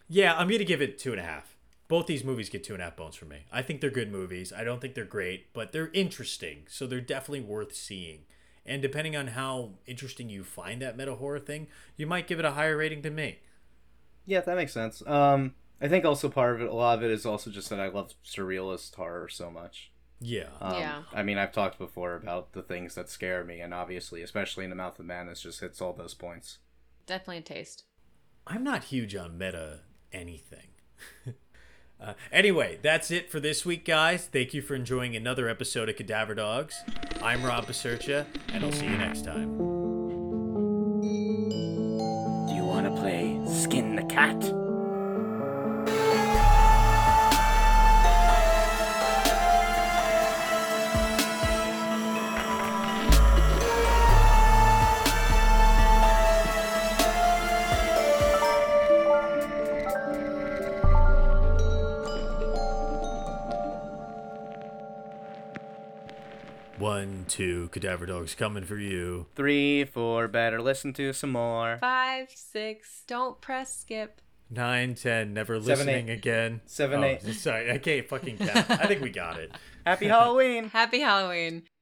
S1: yeah, I'm gonna give it two and a half. Both these movies get two and a half bones from me. I think they're good movies. I don't think they're great, but they're interesting, so they're definitely worth seeing. And depending on how interesting you find that meta horror thing, you might give it a higher rating than me.
S3: Yeah, that makes sense. Um, I think also part of it, a lot of it is also just that I love surrealist horror so much.
S1: Yeah.
S3: Um,
S2: Yeah.
S3: I mean, I've talked before about the things that scare me, and obviously, especially in the Mouth of Madness, just hits all those points.
S2: Definitely a taste.
S1: I'm not huge on meta anything. uh, anyway, that's it for this week, guys. Thank you for enjoying another episode of Cadaver Dogs. I'm Rob Basercha, and I'll see you next time.
S3: Do you want to play Skin the Cat?
S1: One, two, Cadaver Dogs coming for you.
S3: Three, four, better listen to some more.
S2: Five, six, don't press skip.
S1: Nine, ten, never
S3: Seven,
S1: listening
S3: eight.
S1: again.
S3: Seven,
S1: Oh,
S3: eight.
S1: Sorry, I can't fucking count. I think we got it.
S3: Happy Halloween!
S2: Happy Halloween.